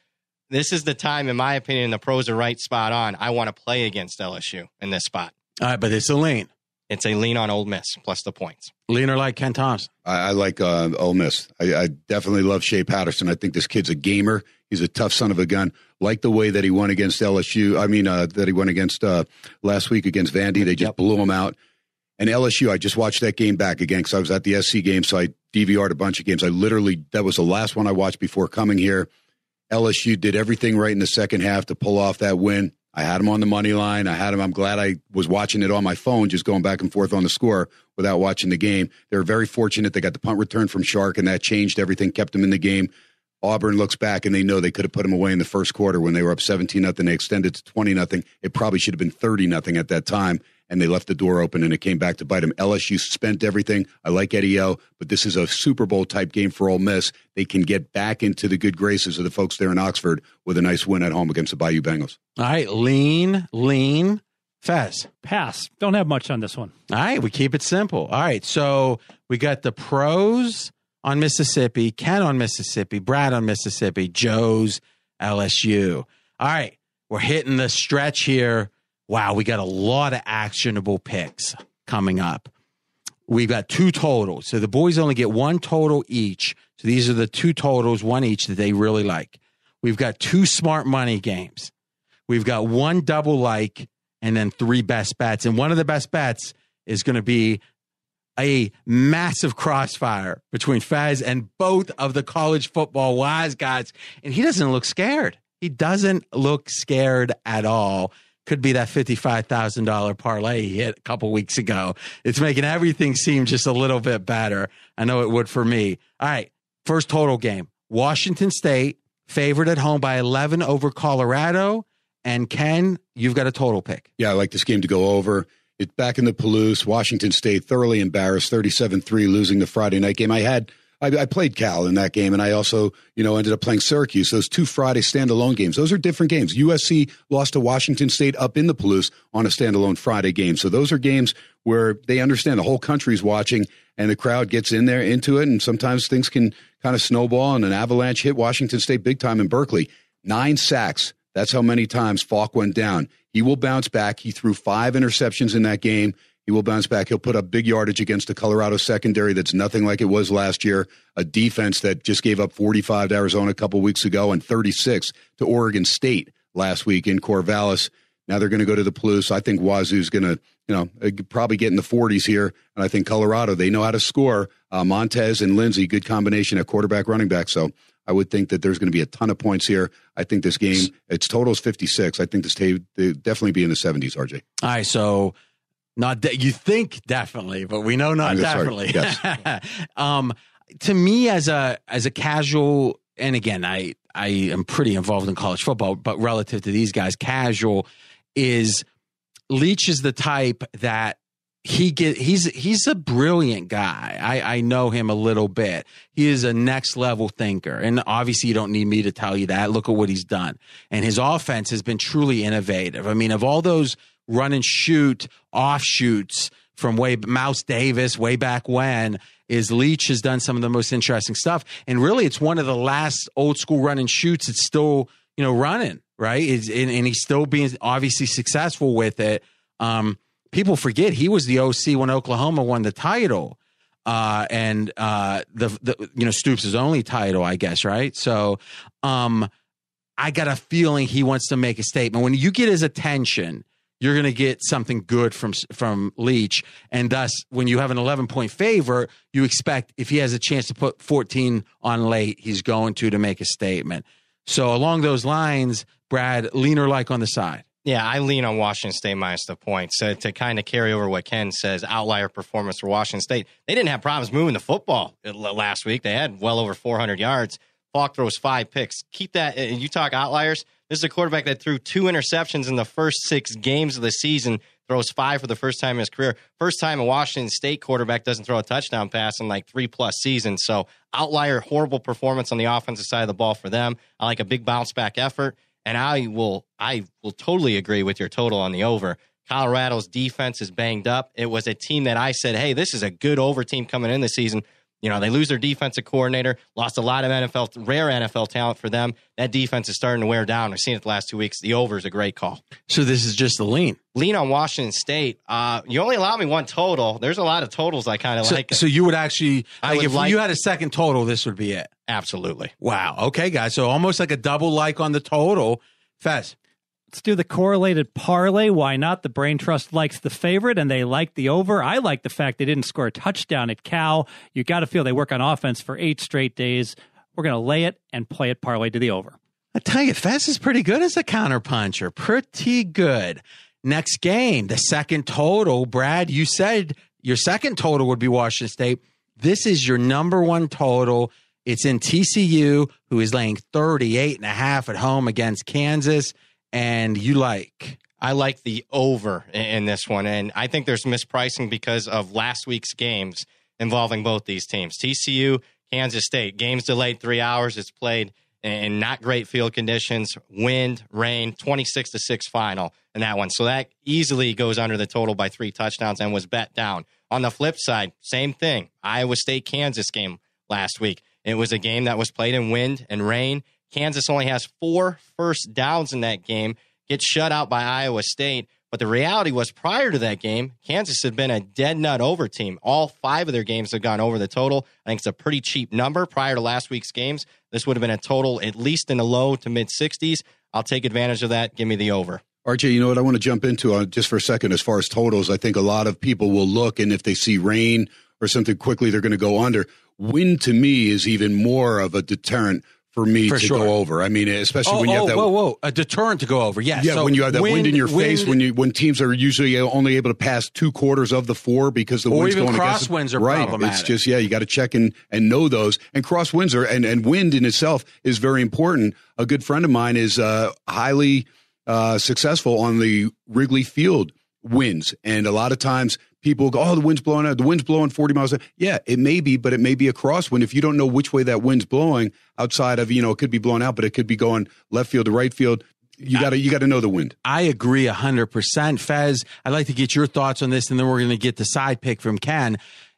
this is the time, in my opinion, the pros are right spot on. I want to play against LSU in this spot. All right, but it's a lean. It's a lean on Old Miss plus the points. Lean or like Ken Thomson. I, I like uh, Ole Miss. I, I definitely love Shea Patterson. I think this kid's a gamer. He's a tough son of a gun. Like the way that he won against LSU. I mean, uh, that he went against uh, last week against Vandy. They just blew him out. And LSU, I just watched that game back again because I was at the SC game, so I DVR'd a bunch of games. I literally that was the last one I watched before coming here. LSU did everything right in the second half to pull off that win. I had him on the money line. I had him. I'm glad I was watching it on my phone, just going back and forth on the score without watching the game. They were very fortunate. They got the punt return from Chark, and that changed everything, kept them in the game. Auburn looks back and they know they could have put them away in the first quarter when they were up 17 nothing. They extended to 20 nothing. It probably should have been 30 nothing at that time. And they left the door open and it came back to bite them. LSU spent everything. I like Eddie O, but this is a Super Bowl type game for Ole Miss. They can get back into the good graces of the folks there in Oxford with a nice win at home against the Bayou Bengals. All right, lean, lean, Fez. Pass. Don't have much on this one. All right, we keep it simple. All right, so we got the pros on Mississippi, Ken on Mississippi, Brad on Mississippi, Joe's LSU. All right, we're hitting the stretch here. Wow, we got a lot of actionable picks coming up. We've got two totals. So the boys only get one total each. So these are the two totals, one each that they really like. We've got two smart money games. We've got one double like and then three best bets. And one of the best bets is going to be a massive crossfire between Fez and both of the college football wise guys. And he doesn't look scared. He doesn't look scared at all. Could be that $55,000 parlay he hit a couple weeks ago. It's making everything seem just a little bit better. I know it would for me. All right. First total game Washington State favored at home by 11 over Colorado. And Ken, you've got a total pick. Yeah, I like this game to go over. It's back in the Palouse. Washington State thoroughly embarrassed, 37 3, losing the Friday night game. I had. I, I, played Cal in that game, and I also, you know, ended up playing Syracuse. Those two Friday standalone games, those are different games. USC lost to Washington State up in the Palouse on a standalone Friday game. So those are games where they understand the whole country's watching, and the crowd gets in there into it, and sometimes things can kind of snowball, and an avalanche hit Washington State big time in Berkeley. Nine sacks. That's how many times Falk went down. He will bounce back. He threw five interceptions in that game. He will bounce back. He'll put up big yardage against the Colorado secondary that's nothing like it was last year. A defense that just gave up 45 to Arizona a couple weeks ago and 36 to Oregon State last week in Corvallis. Now they're going to go to the Palouse. I think Wazoo's going to, you know, uh, probably get in the 40s here. And I think Colorado, they know how to score. Uh, Montez and Lindsay, good combination at quarterback, running back. So I would think that there's going to be a ton of points here. I think this game, its total is 56. I think this tape definitely be in the 70s, RJ. All right. So, not de- you think definitely, but we know not definitely. Yes. <laughs> um, to me, as a as a casual, and again, I I am pretty involved in college football, but relative to these guys, casual is Leach is the type that he get he's he's a brilliant guy. I I know him a little bit. He is a next level thinker, and obviously you don't need me to tell you that. Look at what he's done, and his offense has been truly innovative. I mean, of all those run and shoot offshoots from way Mouse Davis way back when, is Leach has done some of the most interesting stuff, and really it's one of the last old school run and shoots. that's still you know running right, and, and he's still being obviously successful with it. Um, people forget he was the OC when Oklahoma won the title. Uh, and uh, the the you know Stoops' only title, I guess, right? So, um, I got a feeling he wants to make a statement. When you get his attention, you're going to get something good from from Leach, and thus, when you have an 11 point favor, you expect if he has a chance to put 14 on late, he's going to to make a statement. So, along those lines, Brad, leaner like on the side. Yeah, I lean on Washington State minus the points. So to kind of carry over what Ken says, outlier performance for Washington State. They didn't have problems moving the football last week. They had well over 400 yards. Falk throws five picks. Keep that. And you talk outliers. This is a quarterback that threw two interceptions in the first six games of the season. Throws five for the first time in his career. First time a Washington State quarterback doesn't throw a touchdown pass in like three plus seasons. So outlier, horrible performance on the offensive side of the ball for them. I like a big bounce back effort. And I will I will totally agree with your total on the over. Colorado's defense is banged up. It was a team that I said, hey, this is a good over team coming in this season. You know, they lose their defensive coordinator, lost a lot of NFL, rare NFL talent for them. That defense is starting to wear down. I've seen it the last two weeks. The over is a great call. So this is just the lean. Lean on Washington State. Uh, you only allow me one total. There's a lot of totals I kind of so, like. So you would actually, I like would if like- you had a second total, this would be it. Absolutely. Wow. Okay, guys. So almost like a double like on the total. Fez. Let's do the correlated parlay. Why not? The Brain Trust likes the favorite and they like the over. I like the fact they didn't score a touchdown at Cal. You got to feel they work on offense for eight straight days. We're going to lay it and play it parlay to the over. I tell you, Fez is pretty good as a counterpuncher. Pretty good. Next game, the second total. Brad, you said your second total would be Washington State. This is your number one total. It's in TCU, who is laying 38 and a half at home against Kansas. And you like. I like the over in, this one. And I think there's mispricing because of last week's games involving both these teams. TCU, Kansas State. Games delayed three hours. It's played in not great field conditions, wind, rain, 26 to 6 final in that one. So that easily goes under the total by three touchdowns and was bet down. On the flip side, same thing. Iowa State Kansas game last week. It was a game that was played in wind and rain. Kansas only has four first downs in that game, gets shut out by Iowa State, But the reality was prior to that game, Kansas had been a dead nut over team. All five of their games have gone over the total. I think it's a pretty cheap number prior to last week's games. This would have been a total at least in the low to mid 60s. I'll take advantage of that. Give me the over. RJ, you know what I want to jump into uh, just for a second as far as totals. I think a lot of people will look and if they see rain or something quickly, they're going to go under. Wind to me is even more of a deterrent for me For to sure. go over. I mean, especially Oh, when you oh, have that. whoa, whoa, a deterrent to go over. Yes. Yeah, So when you have that wind, in your face, when you when teams are usually only able to pass two quarters of the four because the wind's going against crosswinds them. are right. problematic. It's just yeah, you got to check and and know those. And crosswinds are and and wind in itself is very important. A good friend of mine is uh, highly uh, successful on the Wrigley Field winds, and a lot of times people go, "Oh, the wind's blowing out. The wind's blowing forty miles." an hour." Yeah, it may be, but it may be a crosswind. If you don't know which way that wind's blowing, outside of you know, it could be blowing out, but it could be going left field to right field. You got to you got to know the wind. I agree 100%. Fez, I'd like to get your thoughts on this, and then we're going to get the side pick from Ken.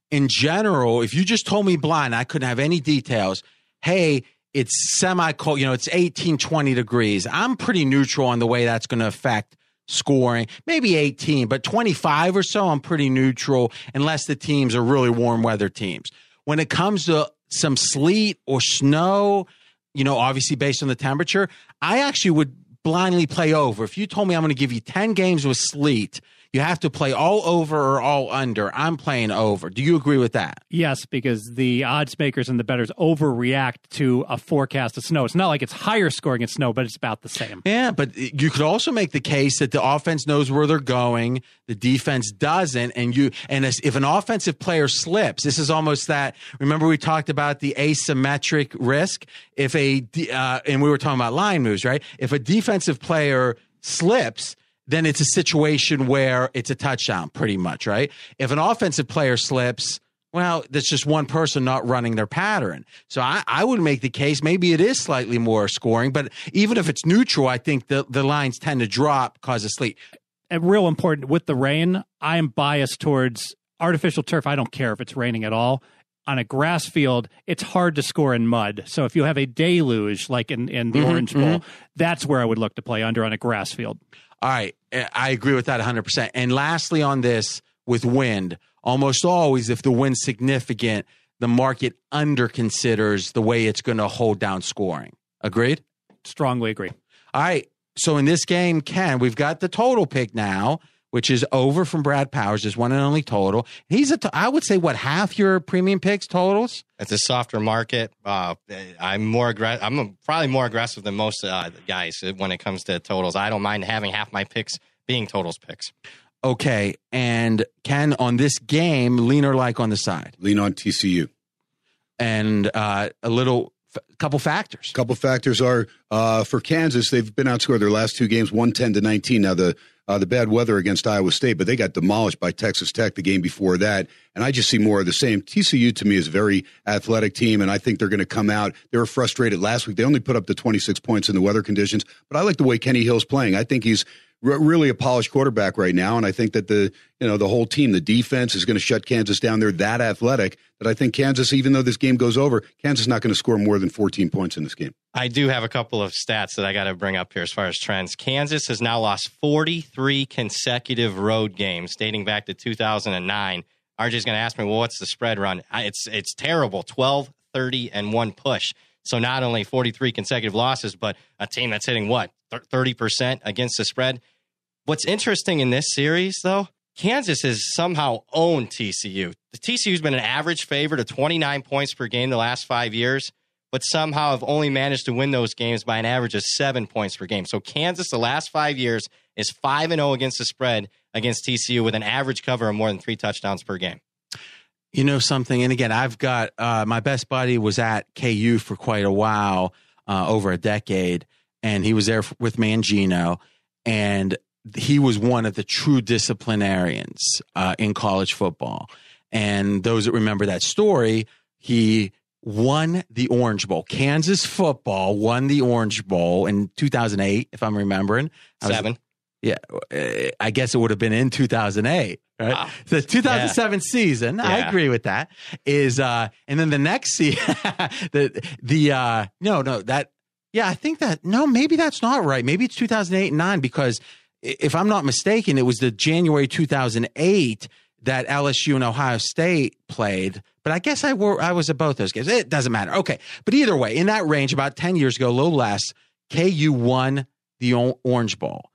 In general, if you just told me blind, I couldn't have any details. Hey, it's semi cold, you know, it's 18, 20 degrees. I'm pretty neutral on the way that's going to affect scoring. Maybe 18, but 25 or so, I'm pretty neutral unless the teams are really warm weather teams. When it comes to some sleet or snow, you know, obviously based on the temperature, I actually would blindly play over. If you told me I'm going to give you 10 games with sleet, you have to play all over or all under. I'm playing over. Do you agree with that? Yes, because the odds makers and the bettors overreact to a forecast of snow. It's not like it's higher scoring in snow, but it's about the same. Yeah, but you could also make the case that the offense knows where they're going, the defense doesn't, and you and if an offensive player slips, this is almost that. Remember we talked about the asymmetric risk. If a uh, and we were talking about line moves, right? If a defensive player slips. Then it's a situation where it's a touchdown, pretty much, right? If an offensive player slips, well, that's just one person not running their pattern. So I, I would make the case maybe it is slightly more scoring, but even if it's neutral, I think the, the lines tend to drop because of sleet. And real important with the rain, I am biased towards artificial turf. I don't care if it's raining at all. On a grass field, it's hard to score in mud. So if you have a deluge like in, in the Mhm, Orange Bowl, that's where I would look to play under on a grass field. All right. eh, I agree with that 100%. And lastly, on this with wind, almost always, if the wind's significant, the market underconsiders the way it's going to hold down scoring. Agreed? Strongly agree. All right. So in this game, Ken, we've got the total pick now, which is over from Brad Powers, his one and only total. He's a, t- I would say, what half your premium picks totals? It's a softer market. Uh, I'm more aggressive. I'm probably more aggressive than most uh, guys when it comes to totals. I don't mind having half my picks being totals picks. Okay. And Ken, on this game, lean or like on the side, Lean on TCU. and uh, a little, f- couple factors. Couple factors are uh, for Kansas. They've been outscored their last two games, one ten to nineteen. Now the uh, the bad weather against Iowa State, but they got demolished by Texas Tech the game before that. And I just see more of the same. TCU to me is a very athletic team, and I think they're going to come out. They were frustrated last week. They only put up the twenty six points in the weather conditions, but I like the way Kenny Hill's playing. I think he's re- really a polished quarterback right now, and I think that the you know the whole team, the defense is going to shut Kansas down. They're that athletic that I think Kansas, even though this game goes over, Kansas is not going to score more than fourteen points in this game. I do have a couple of stats that I got to bring up here as far as trends. Kansas has now lost 43 consecutive road games dating back to 2009. RJ's going to ask me, well, what's the spread run? It's it's terrible 12, 30, and one push. So not only 43 consecutive losses, but a team that's hitting what, 30% against the spread. What's interesting in this series, though, Kansas has somehow owned TCU. The TCU's been an average favorite of 29 points per game the last five years but somehow have only managed to win those games by an average of seven points per game. So Kansas, the last five years, is five and zero against the spread against TCU with an average cover of more than three touchdowns per game. You know something, and again, I've got uh, my best buddy was at KU for quite a while, uh, over a decade, and he was there with Mangino, and he was one of the true disciplinarians uh, in college football. And those that remember that story, he won the Orange Bowl. Kansas football won the Orange Bowl in 2008, if I'm remembering. I was- Seven. yeah, uh, I guess it would have been in 2008, right? Wow. The 2007 season, I agree with that. Is uh, and then the next <laughs> season, the the uh, no, no, that yeah, I think that no, maybe that's not right. Maybe it's 2008 and nine because if I'm not mistaken, it was the January 2008 that LSU and Ohio State played. But I guess I were I was at both those games. It doesn't matter. Okay, but either way, in that range, about 10 years ago, little less, KU won the Orange Bowl.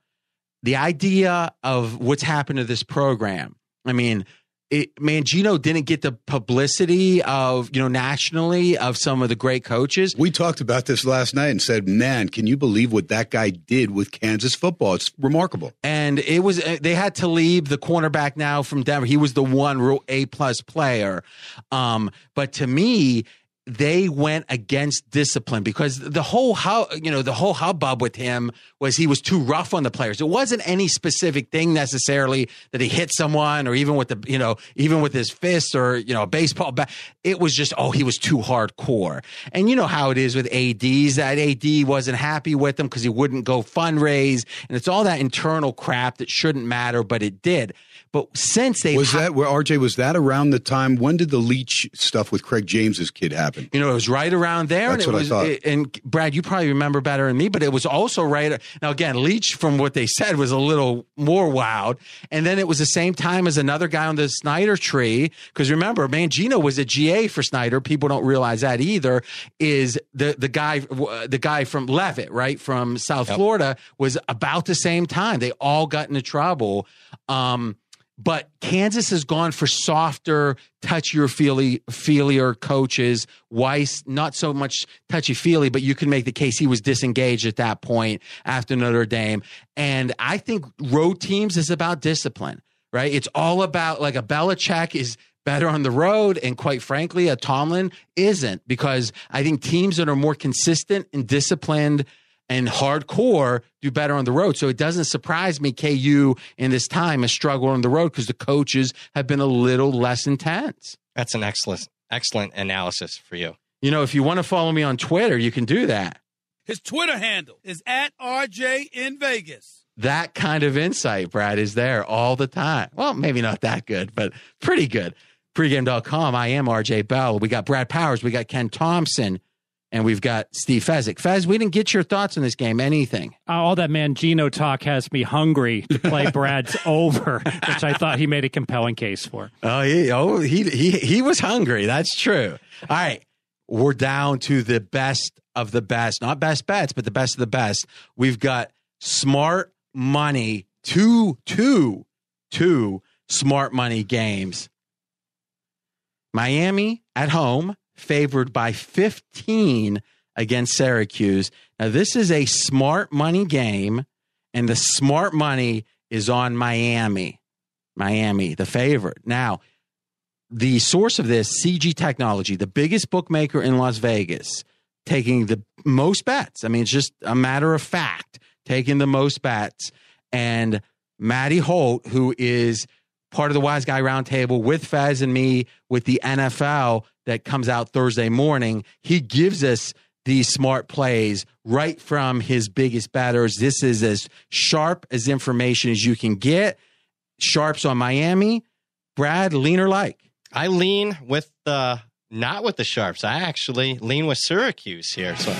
The idea of what's happened to this program. I mean, it, Mangino didn't get the publicity of you know nationally of some of the great coaches. We talked about this last night and said, "Man, can you believe what that guy did with Kansas football? It's remarkable." And it was uh, they had Talib the cornerback now from Denver. He was the one real A plus player. Um, but to me, they went against discipline because the whole how you know the whole hubbub with him was he was too rough on the players. It wasn't any specific thing necessarily that he hit someone or even with the you know even with his fist or you know a baseball bat. It was just oh he was too hardcore. And you know how it is with ads that ad wasn't happy with him because he wouldn't go fundraise and it's all that internal crap that shouldn't matter but it did. But since they was ha- that where RJ was that around the time when did the Leach stuff with Craig James's kid happen? You know, it was right around there. That's and what was, I thought. It, and Brad, you probably remember better than me, but it was also right. Now again, Leach, from what they said, was a little more wild, And then it was the same time as another guy on the Snyder tree. Because remember, Mangino was a GA for Snyder. People don't realize that either. Is the the guy the guy from Leavitt, right from South yep. Florida, was about the same time. They all got into trouble. Um, but Kansas has gone for softer, touchier, feely, feelier coaches. Weis, not so much touchy feely, but you can make the case he was disengaged at that point after Notre Dame. And I think road teams is about discipline, right? It's all about like a Belichick is better on the road. And quite frankly, a Tomlin isn't because I think teams that are more consistent and disciplined and hardcore do better on the road. So it doesn't surprise me KU in this time has struggled on the road because the coaches have been a little less intense. That's an excellent, excellent analysis for you. You know, if you want to follow me on Twitter, you can do that. His Twitter handle is at RJ in Vegas. That kind of insight, Brad, is there all the time. Well, maybe not that good, but pretty good. Pregame.com. I am RJ Bell. We got Brad Powers. We got Ken Thomson and we've got Steve Fezzik. Fez, we didn't get your thoughts on this game. Anything? Uh, all that Mangino talk has me hungry to play <laughs> Brad's over, which I thought he made a compelling case for. Oh, he, oh, he he he was hungry. That's true. All right, we're down to the best of the best, not best bets, but the best of the best. We've got smart money, two, two, two smart money games. Miami at home favored by 15 against Syracuse. Now, this is a smart money game, and the smart money is on Miami. Miami, the favorite. Now, the source of this, CG Technology, the biggest bookmaker in Las Vegas, taking the most bets. I mean, it's just a matter of fact, taking the most bets. And Maddie Holt, who is part of the Wise Guy Roundtable with Fez and me with the NFL that comes out Thursday morning. He gives us these smart plays right from his biggest batters. This is as sharp as information as you can get. Sharps on Miami. Brad, lean or like? I lean with the not with the sharps. I actually lean with Syracuse here. So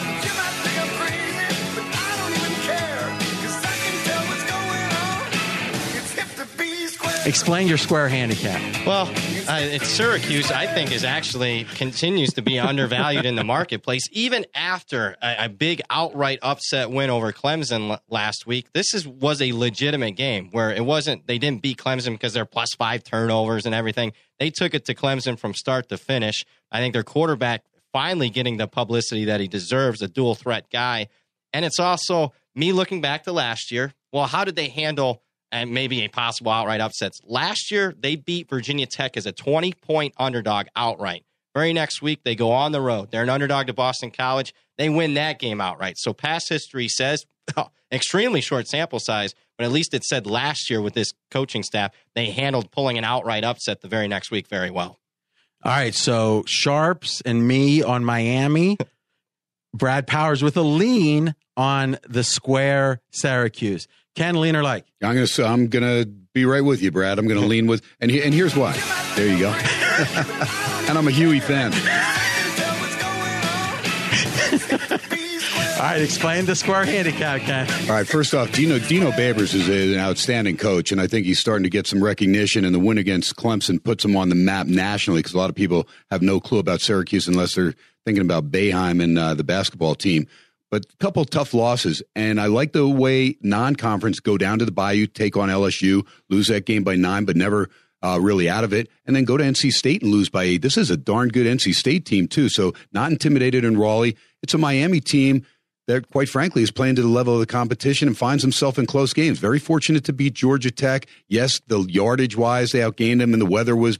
Explain your square handicap. Well, uh, it's Syracuse. I think is actually continues to be undervalued in the marketplace, even after a, a, big outright upset win over Clemson l- last week. This is was a legitimate game where it wasn't. They didn't beat Clemson because they're plus five turnovers and everything. They took it to Clemson from start to finish. I think their quarterback finally getting the publicity that he deserves, a dual threat guy, and it's also me looking back to last year. Well, how did they handle? And maybe a possible outright upsets. Last year, they beat Virginia Tech as a 20 point underdog outright. Very next week, they go on the road. They're an underdog to Boston College. They win that game outright. So past history says, oh, extremely short sample size, but at least it said last year with this coaching staff, they handled pulling an outright upset the very next week very well. All right. So Sharps and me on Miami. <laughs> Brad Powers with a lean on the square Syracuse. Ken, lean or like? I'm gonna I'm gonna be right with you, Brad. I'm gonna <laughs> lean with, and he, and here's why. There you go. <laughs> and I'm a Huey fan. <laughs> All right, explain the square handicap, Ken. All right, first off, Dino Dino Babers is an outstanding coach, and I think he's starting to get some recognition. And the win against Clemson puts him on the map nationally because a lot of people have no clue about Syracuse unless they're thinking about Boeheim and uh, the basketball team. But a couple tough losses, and I like the way non-conference go down to the Bayou, take on LSU, lose that game by nine, but never uh, really out of it, and then go to NC State and lose by eight. This is a darn good NC State team too, so not intimidated in Raleigh. It's a Miami team that, quite frankly, is playing to the level of the competition and finds himself in close games. Very fortunate to beat Georgia Tech. Yes, the yardage wise, they outgained them, and the weather was.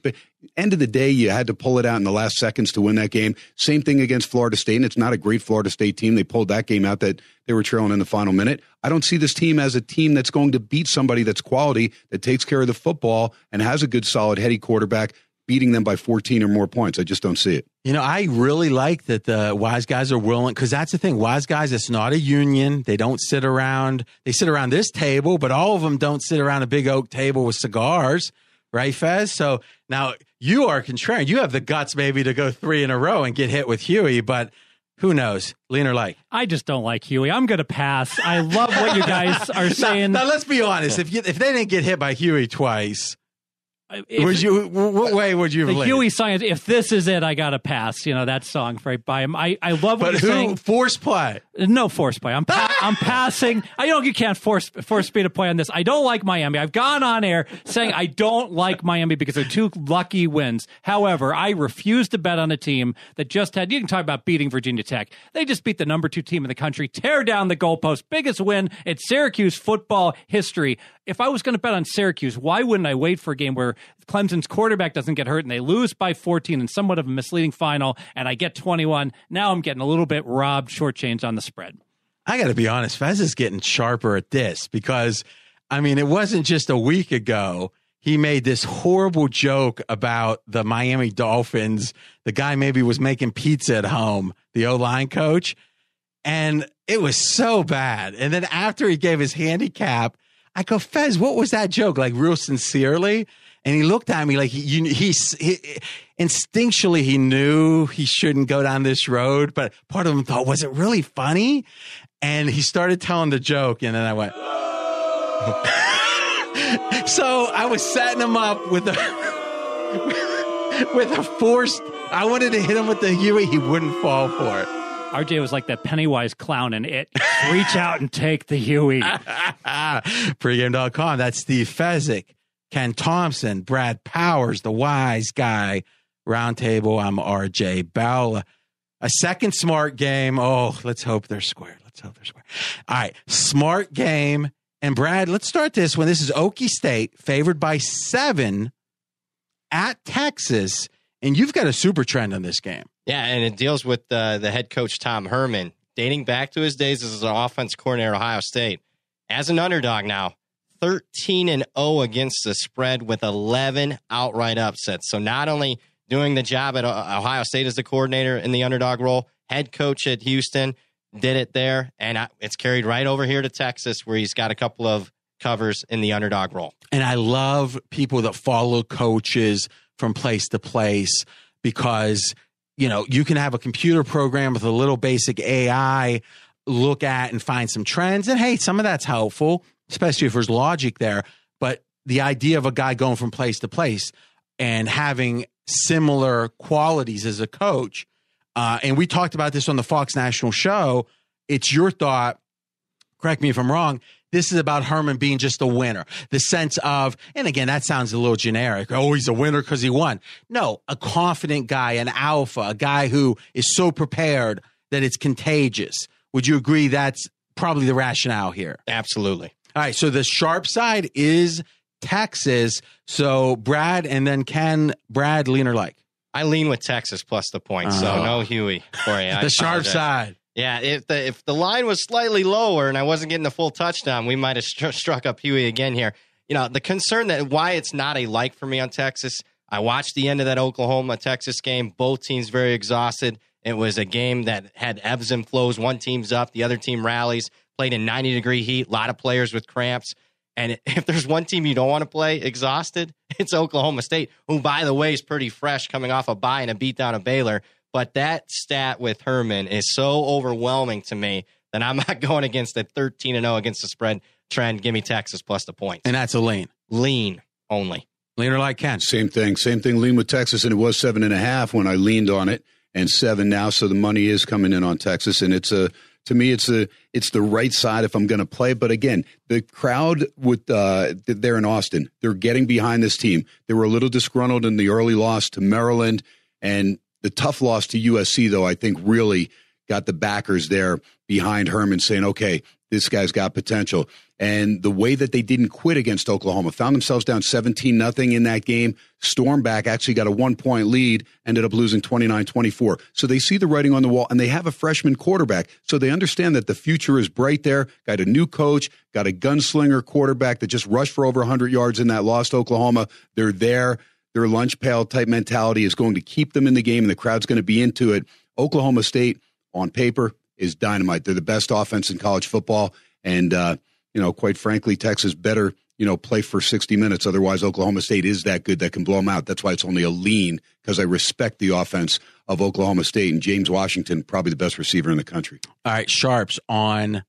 End of the day, you had to pull it out in the last seconds to win that game. Same thing against Florida State, and it's not a great Florida State team. They pulled that game out that they were trailing in the final minute. I don't see this team as a team that's going to beat somebody that's quality, that takes care of the football, and has a good, solid, heady quarterback beating them by 14 or more points. I just don't see it. You know, I really like that the wise guys are willing because that's the thing. Wise guys, it's not a union. They don't sit around. They sit around this table, but all of them don't sit around a big oak table with cigars, right, Fez? So now you are contrarian. You have the guts maybe to go three in a row and get hit with Huey, but who knows? Lean or like? I just don't like Huey. I'm going to pass. I love what you guys <laughs> are saying. Now, now let's be honest. If you, if they didn't get hit by Huey twice, If- would you? What way would you? the have leaned? Huey science. If this is it, I gotta pass. You know that song right by him. I, I love what But you're who saying. force play? No force play. I'm pa- I'm passing. I know you can't force force me to play on this. I don't like Miami. I've gone on air saying I don't like Miami because they're two lucky wins. However, I refuse to bet on a team that just had. You can talk about beating Virginia Tech. They just beat the number two team in the country. Tear down the goalpost. Biggest win in Syracuse football history. If I was going to bet on Syracuse, why wouldn't I wait for a game where Clemson's quarterback doesn't get hurt and they lose by 14 in somewhat of a misleading final, and I get 21? Now I'm getting a little bit robbed, shortchanged on the spread. I got to be honest, Fez is getting sharper at this because, I mean, it wasn't just a week ago. He made this horrible joke about the Miami Dolphins. The guy maybe was making pizza at home, the O line coach. And it was so bad. And then after he gave his handicap, I go, Fez, what was that joke? Like real sincerely. And he looked at me like he, he, he instinctually he knew he shouldn't go down this road, but part of him thought, was it really funny? And he started telling the joke, and then I went. <laughs> so I was setting him up with a <laughs> with a forced. I wanted to hit him with the Huey. He wouldn't fall for it. RJ was like that Pennywise clown in it. <laughs> Reach out and take the Huey. <laughs> Pregame.com. That's Steve Fezzik, Ken Thomson, Brad Powers, the wise guy. Roundtable. I'm RJ Bell. A second smart game. Oh, let's hope they're squared. Let's hope they're squared. All right. Smart game. And Brad, let's start this one. This is Okie State, favored by seven at Texas. And you've got a super trend on this game. Yeah, and it deals with uh, the head coach Tom Herman, dating back to his days as an offense coordinator at Ohio State. As an underdog now, 13 and 0 against the spread with 11 outright upsets. So not only doing the job at Ohio State as the coordinator in the underdog role, head coach at Houston did it there, and it's carried right over here to Texas, where he's got a couple of covers in the underdog role. And I love people that follow coaches from place to place because, you know, you can have a computer program with a little basic AI look at and find some trends. And hey, some of that's helpful, especially if there's logic there. But the idea of a guy going from place to place and having similar qualities as a coach, uh, and we talked about this on the Fox National show. It's your thought correct me if I'm wrong. This is about Herman being just a winner. The sense of, and again, that sounds a little generic. Oh, he's a winner because he won. No, a confident guy, an alpha, a guy who is so prepared that it's contagious. Would you agree that's probably the rationale here? Absolutely. All right. So the sharp side is Texas. So Brad and then Ken, Brad, lean or like? I lean with Texas plus the points, so Oh. no Huey for you. I <laughs> the sharp side. Yeah, if the if the line was slightly lower and I wasn't getting the full touchdown, we might have str- struck up Huey again here. You know, the concern that why it's not a like for me on Texas. I watched the end of that Oklahoma Texas game. Both teams very exhausted. It was a game that had ebbs and flows. One team's up, the other team rallies. Played in 90 degree heat. A lot of players with cramps. And <laughs> if there's one team you don't want to play exhausted, <laughs> it's Oklahoma State, who, by the way, is pretty fresh coming off a bye and a beatdown of Baylor. But that stat with Herman is so overwhelming to me that I'm not <laughs> going against a 13 and 0 against the spread trend. Give me Texas plus the points. And that's a lean. Lean only. Leaner like Ken. Same thing. Same thing. Lean with Texas, and it was seven and a half when I leaned on it, and seven now. So the money is coming in on Texas, and it's a to me it's a it's the right side if I'm going to play. But again, the crowd with uh, they're in Austin, they're getting behind this team. They were a little disgruntled in the early loss to Maryland, and the tough loss to USC though I think really got the backers there behind Herman saying, okay, this guy's got potential. And the way that they didn't quit against Oklahoma, found themselves down 17 nothing in that game, stormed back, actually got a one point lead, ended up losing 29 24. So they see the writing on the wall and they have a freshman quarterback. So they understand that the future is bright there. Got a new coach, got a gunslinger quarterback that just rushed for over 100 yards in that lost Oklahoma. They're there. Their lunch pail type mentality is going to keep them in the game and the crowd's going to be into it. Oklahoma State, on paper, is dynamite. They're the best offense in college football, and uh, you know, quite frankly, Texas better you know play for 60 minutes. Otherwise, Oklahoma State is that good that can blow them out. That's why it's only a lean because I respect the offense of Oklahoma State and James Washington, probably the best receiver in the country. All right, sharps on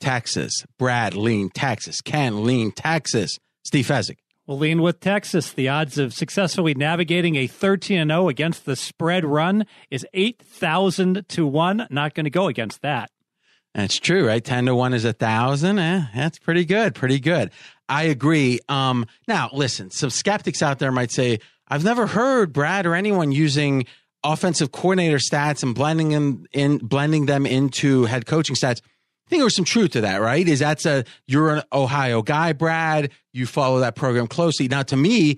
Texas. Brad lean Texas. Ken lean Texas. Steve Fezzik. We'll lean with Texas. The odds of successfully navigating a 13 0 against the spread run is 8,000 to 1. Not going to go against that. That's true, right? 10 to 1 is a 1,000. Eh, that's pretty good. Pretty good. I agree. Um, now, listen, some skeptics out there might say, I've never heard Brad or anyone using offensive coordinator stats and blending them in, blending them into head coaching stats. I think there's some truth to that, right? Is that's a you're an Ohio guy, Brad. You follow that program closely. Now, to me,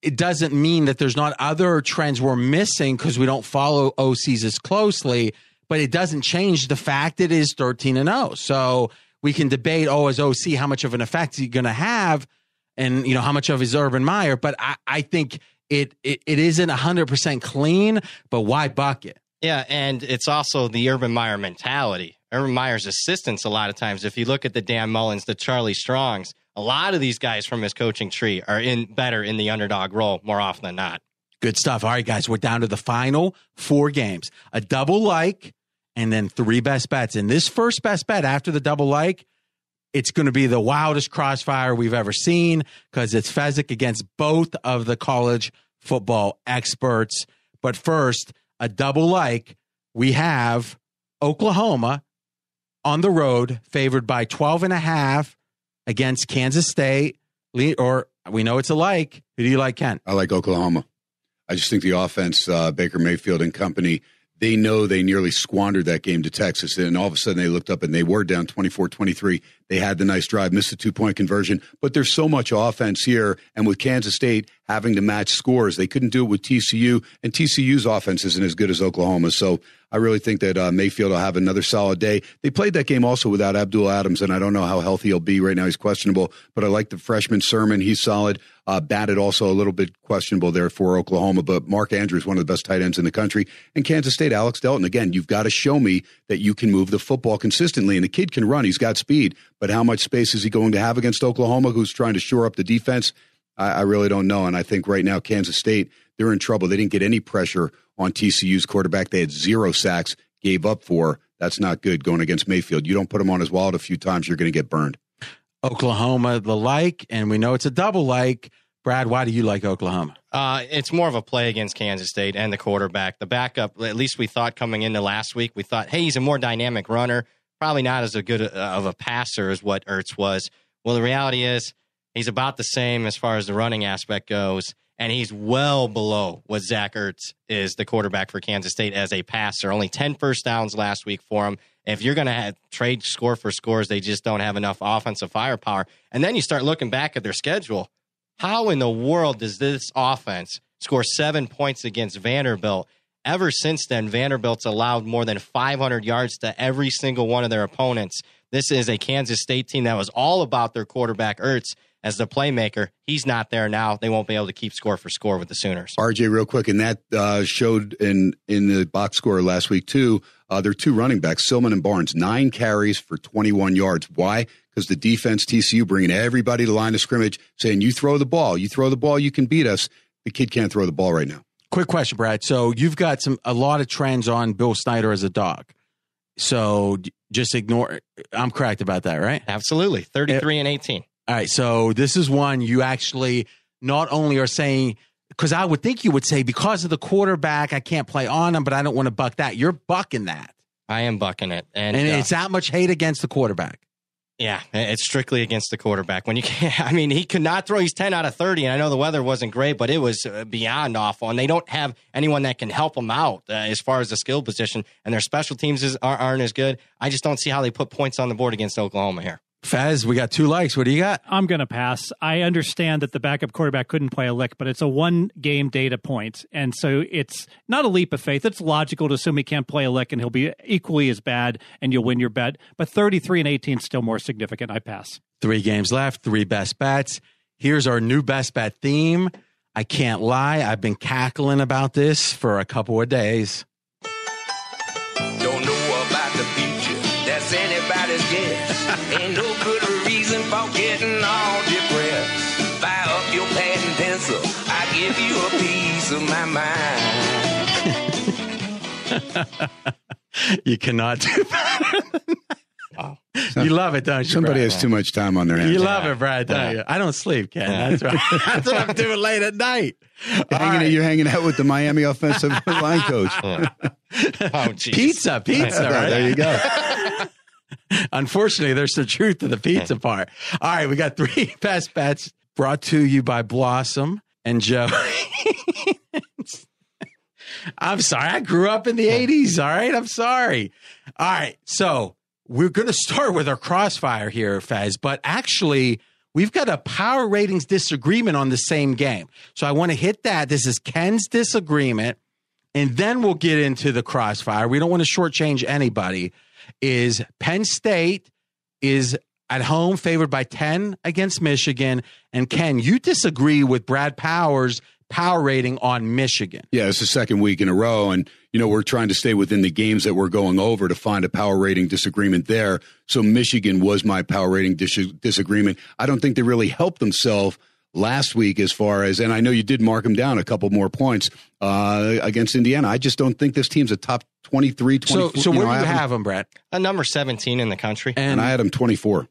it doesn't mean that there's not other trends we're missing because we don't follow OCs as closely, but it doesn't change the fact it is 13 and 0. So we can debate, oh, as OC, how much of an effect is going to have? And, you know, how much of his Urban Meyer? But I, I think it, it, it isn't 100% clean, but why bucket? Yeah, and it's also the Urban Meyer mentality. Urban Meyer's assistants, a lot of times, if you look at the Dan Mullens, the Charlie Strongs, a lot of these guys from his coaching tree are in better in the underdog role more often than not. Good stuff. All right, guys, we're down to the final four games. A double like and then three best bets. And this first best bet after the double like, it's going to be the wildest crossfire we've ever seen because it's Fezzik against both of the college football experts. But first, a double like, we have Oklahoma on the road, favored by 12 and a half against Kansas State. Or we know it's a like. Who do you like, Ken? I like Oklahoma. I just think the offense, uh, Baker Mayfield and company, they know they nearly squandered that game to Texas. And all of a sudden they looked up and they were down 24 23. They had the nice drive, missed the two point conversion. But there's so much offense here. And with Kansas State having to match scores, they couldn't do it with TCU. And TCU's offense isn't as good as Oklahoma. So I really think that uh, Mayfield will have another solid day. They played that game also without Abdul Adams, and I don't know how healthy he'll be right now. He's questionable, but I like the freshman Sermon. He's solid. Uh, batted also a little bit questionable there for Oklahoma, but Mark Andrews, one of the best tight ends in the country. And Kansas State, Alex Delton. Again, you've got to show me that you can move the football consistently. And the kid can run, he's got speed, but how much space is he going to have against Oklahoma, who's trying to shore up the defense? I, I really don't know. And I think right now, Kansas State, they're in trouble. They didn't get any pressure on TCU's quarterback. They had zero sacks, gave up four. That's not good going against Mayfield. You don't put him on his wallet a few times, you're going to get burned. Oklahoma, the like, and we know it's a double like. Brad, why do you like Oklahoma? Uh, it's more of a play against Kansas State and the quarterback. The backup, at least we thought coming into last week, we thought, hey, he's a more dynamic runner, probably not as good uh, of a passer as what Ertz was. Well, the reality is he's about the same as far as the running aspect goes, and he's well below what Zach Ertz is, the quarterback for Kansas State as a passer. Only 10 first downs last week for him. If you're going to trade score for scores, they just don't have enough offensive firepower. And then you start looking back at their schedule how in the world does this offense score seven points against Vanderbilt? Ever since then, Vanderbilt's allowed more than 500 yards to every single one of their opponents. This is a Kansas State team that was all about their quarterback, Ertz, as the playmaker. He's not there now. They won't be able to keep score for score with the Sooners. RJ, real quick, and that uh, showed in in the box score last week too. Uh, their two running backs, Silmon and Barnes, nine carries for 21 yards. Why? Because the defense, TCU, bringing everybody to line of scrimmage, saying, "You throw the ball, you throw the ball, you can beat us." The kid can't throw the ball right now. Quick question, Brad. So you've got some a lot of trends on Bill Snyder as a dog. So just ignore. I'm correct about that, right? Absolutely. 33 and 18. All right. So this is one you actually not only are saying, because I would think you would say, because of the quarterback, I can't play on him, but I don't want to buck that. You're bucking that. I am bucking it. And, And uh, it's that much hate against the quarterback. Yeah, it's strictly against the quarterback. When you <laughs> can't, I mean, he could not throw. He's 10 out of 30, and I know the weather wasn't great, but it was uh, beyond awful. And they don't have anyone that can help him out uh, as far as the skill position, and their special teams is, aren't as good. I just don't see how they put points on the board against Oklahoma here. Faz, we got two likes. What do you got? I'm going to pass. I understand that the backup quarterback couldn't play a lick, but it's a one game data point. And so it's not a leap of faith. It's logical to assume he can't play a lick and he'll be equally as bad and you'll win your bet. But 33 and 18 is still more significant. I pass. Three games left, three best bets. Here's our new best bet theme. I can't lie, I've been cackling about this for a couple of days. Don't know about the future. That's anybody's guess. Ain't no good reason for getting all depressed. Fire up your pad and pencil. I give you a piece of my mind. <laughs> You cannot do better than that. <laughs> You love it, don't you? Somebody Brad? has too much time on their hands. You love it, Brad, don't you? I don't sleep, Ken. That's right. <laughs> That's what I'm doing late at night. All Hanging, right. You're hanging out with the Miami offensive line coach. Oh. Pizza, pizza, right? There you go. <laughs> Unfortunately, there's some truth to the pizza <laughs> part. All right, we got three <laughs> best bets brought to you by Blossom and Joe. I'm sorry. I grew up in the 80s. All right. I'm sorry. All right. So we're going to start with our crossfire here, Fez, but actually, we've got a power ratings disagreement on the same game. So I want to hit that. This is Ken's disagreement, and then we'll get into the crossfire. We don't want to shortchange anybody. Is Penn State is at home favored by 10 against Michigan. And Ken, you disagree with Brad Powers' power rating on Michigan. Yeah, it's the second week in a row. And, you know, we're trying to stay within the games that we're going over to find a power rating disagreement there. So Michigan was my power rating dis- disagreement. I don't think they really helped themselves last week as far as, and I know you did mark them down a couple more points uh, against Indiana. I just don't think this team's a top 23, 24. So, so you where know, do you I have them, Brett? A number 17 in the country. And, And I had them 24.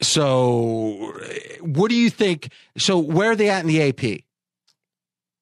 so, what do you think? So, where are they at in the AP?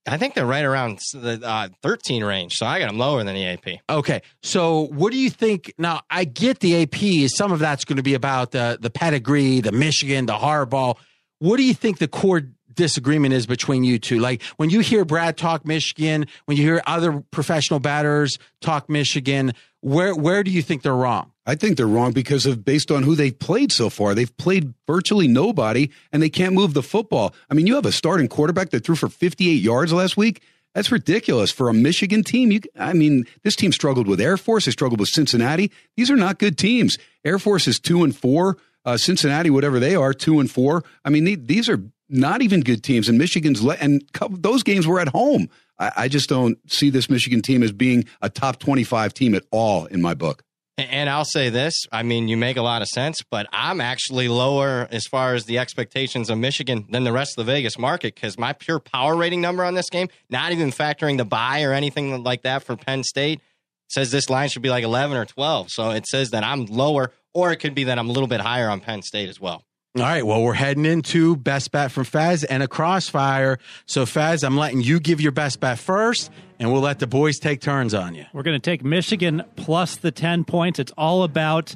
I think they're right around the uh, 13 range, so I got them lower than the AP. Okay, so what do you think? Now, I get the AP. Some of that's going to be about the the pedigree, the Michigan, the Harbaugh. What do you think the core disagreement is between you two? Like when you hear Brad talk Michigan, when you hear other professional batters talk Michigan, where where do you think they're wrong? I think they're wrong because of based on who they've played so far. They've played virtually nobody and they can't move the football. I mean, you have a starting quarterback that threw for 58 yards last week. That's ridiculous for a Michigan team. You, I mean, this team struggled with Air Force. They struggled with Cincinnati. These are not good teams. Air Force is two and four. Uh, Cincinnati, whatever they are, two and four. I mean, they, these are not even good teams. And Michigan's le- and those games were at home. I, I just don't see this Michigan team as being a top 25 team at all in my book. And I'll say this I mean, you make a lot of sense, but I'm actually lower as far as the expectations of Michigan than the rest of the Vegas market because my pure power rating number on this game, not even factoring the bye or anything like that for Penn State, says this line should be like 11 or 12. So it says that I'm lower, or it could be that I'm a little bit higher on Penn State as well. All right, well, we're heading into best bet from Faz and a crossfire. So, Faz, I'm letting you give your best bet first, and we'll let the boys take turns on you. We're going to take Michigan plus the 10 points. It's all about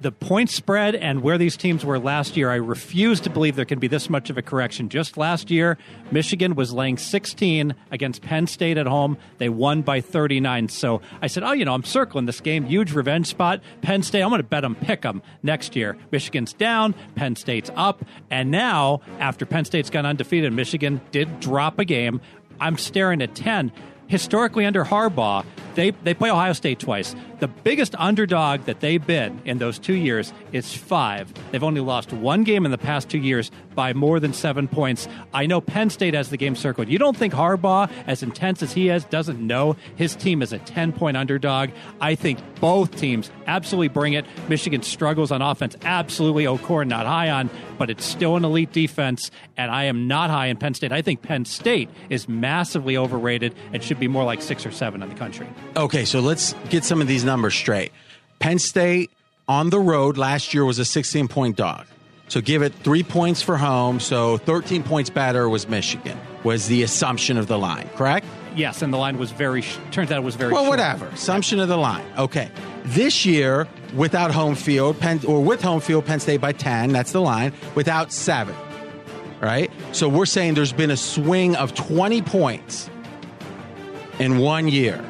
the point spread and where these teams were last year. I refuse to believe there can be this much of a correction. Just last year, Michigan was laying 16 against Penn State at home. They won by 39. So I said, oh, you know, I'm circling this game. Huge revenge spot. Penn State, I'm going to bet them pick them next year. Michigan's down, Penn State's up. And now, after Penn State's gone undefeated, Michigan did drop a game. I'm staring at 10 historically under Harbaugh, they, they play Ohio State twice. The biggest underdog that they've been in those two years is five. They've only lost one game in the past two years by more than seven points. I know Penn State has the game circled. You don't think Harbaugh, as intense as he is, doesn't know his team is a 10 point underdog? I think both teams absolutely bring it. Michigan struggles on offense. Absolutely. O'Corn not high on, but it's still an elite defense, and I am not high in Penn State. I think Penn State is massively overrated and should be more like six or seven in the country. Okay, so let's get some of these numbers straight. Penn State on the road last year was a 16 point dog. So give it three points for home. So 13 points better was Michigan, was the assumption of the line, correct? Yes, and the line was very. Sh- turns out it was very. Well, short. whatever. Assumption of the line. Okay. This year, without home field, Penn, or with home field, Penn State by 10, that's the line, without seven. Right? So we're saying there's been a swing of 20 points in one year.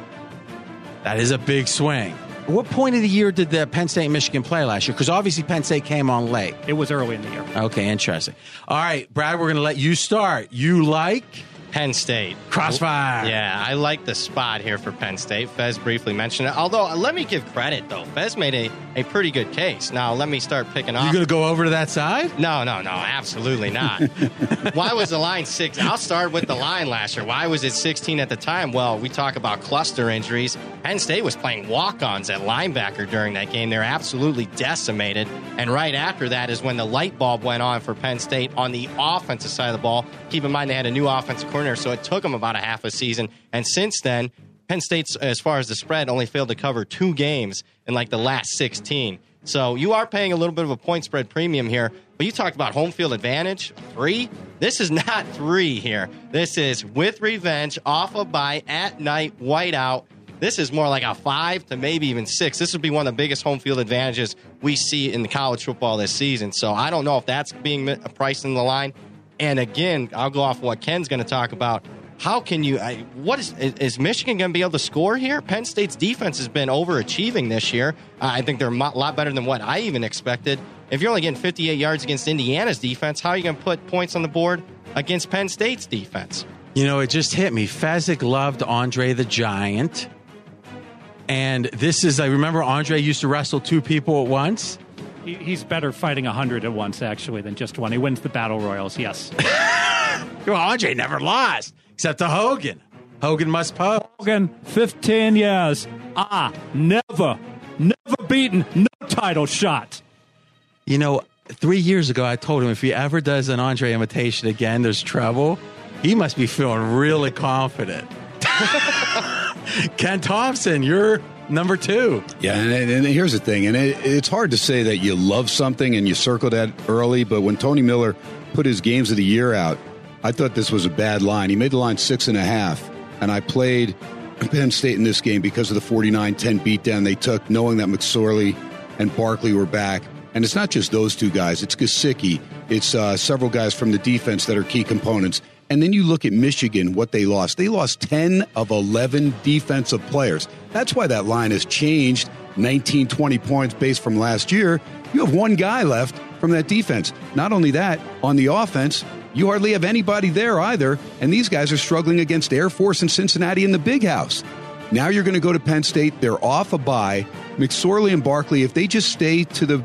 That is a big swing. What point of the year did the Penn State Michigan play last year? Because obviously Penn State came on late. It was early in the year. Okay, interesting. All right, Brad, we're going to let you start. You like Penn State. Crossfire. Yeah, I like the spot here for Penn State. Fez briefly mentioned it. Although, uh, let me give credit, though. Fez made a, a pretty good case. Now, let me start picking off. You going to go over to that side? No, no, no, absolutely not. <laughs> Why was the line six? I'll start with the line last year. Why was it 16 at the time? Well, we talk about cluster injuries. Penn State was playing walk ons at linebacker during that game. They're absolutely decimated. And right after that is when the light bulb went on for Penn State on the offensive side of the ball. Keep in mind, they had a new offensive coordinator, so it took them about a half a season. And since then, Penn State's, as far as the spread, only failed to cover two games in like the last 16. So you are paying a little bit of a point spread premium here. But you talked about home field advantage, three. This is <laughs> not three here. This is with revenge, off a bye, at night, whiteout. This is more like a five to maybe even six. This would be one of the biggest home field advantages we see in the college football this season. So I don't know if that's being priced in the line. And again, I'll go off what Ken's going to talk about. How can you? I, what is is Michigan going to be able to score here? Penn State's defense has been overachieving this year. I think they're a lot better than what I even expected. If you're only getting 58 yards against Indiana's defense, how are you going to put points on the board against Penn State's defense? You know, it just hit me. Fezzik loved Andre the Giant. And this is, I remember Andre used to wrestle two people at once. He, he's better fighting a hundred at once actually than just one. He wins the battle royals. Yes. <laughs> Well, Andre never lost, except to Hogan. Hogan must pose. Hogan, 15 years. Ah, never, never beaten, no title shot. You know, three years ago, I told him if he ever does an Andre imitation again, there's trouble. He must be feeling really confident. <laughs> Ken Thomson, you're number two. Yeah, and, and here's the thing, and it, it's hard to say that you love something and you circle that early, but when Tony Miller put his games of the year out, I thought this was a bad line. He made the line six and a half, and I played Penn State in this game because of the 49-10 beatdown they took, knowing that McSorley and Barkley were back. And it's not just those two guys; it's Gesicki, it's uh, several guys from the defense that are key components. And then you look at Michigan, what they lost. They lost 10 of 11 defensive players. That's why that line has changed 19, 20 points based from last year. You have one guy left from that defense. Not only that, on the offense, you hardly have anybody there either. And these guys are struggling against Air Force and Cincinnati in the big house. Now you're going to go to Penn State. They're off a bye. McSorley and Barkley, if they just stay to the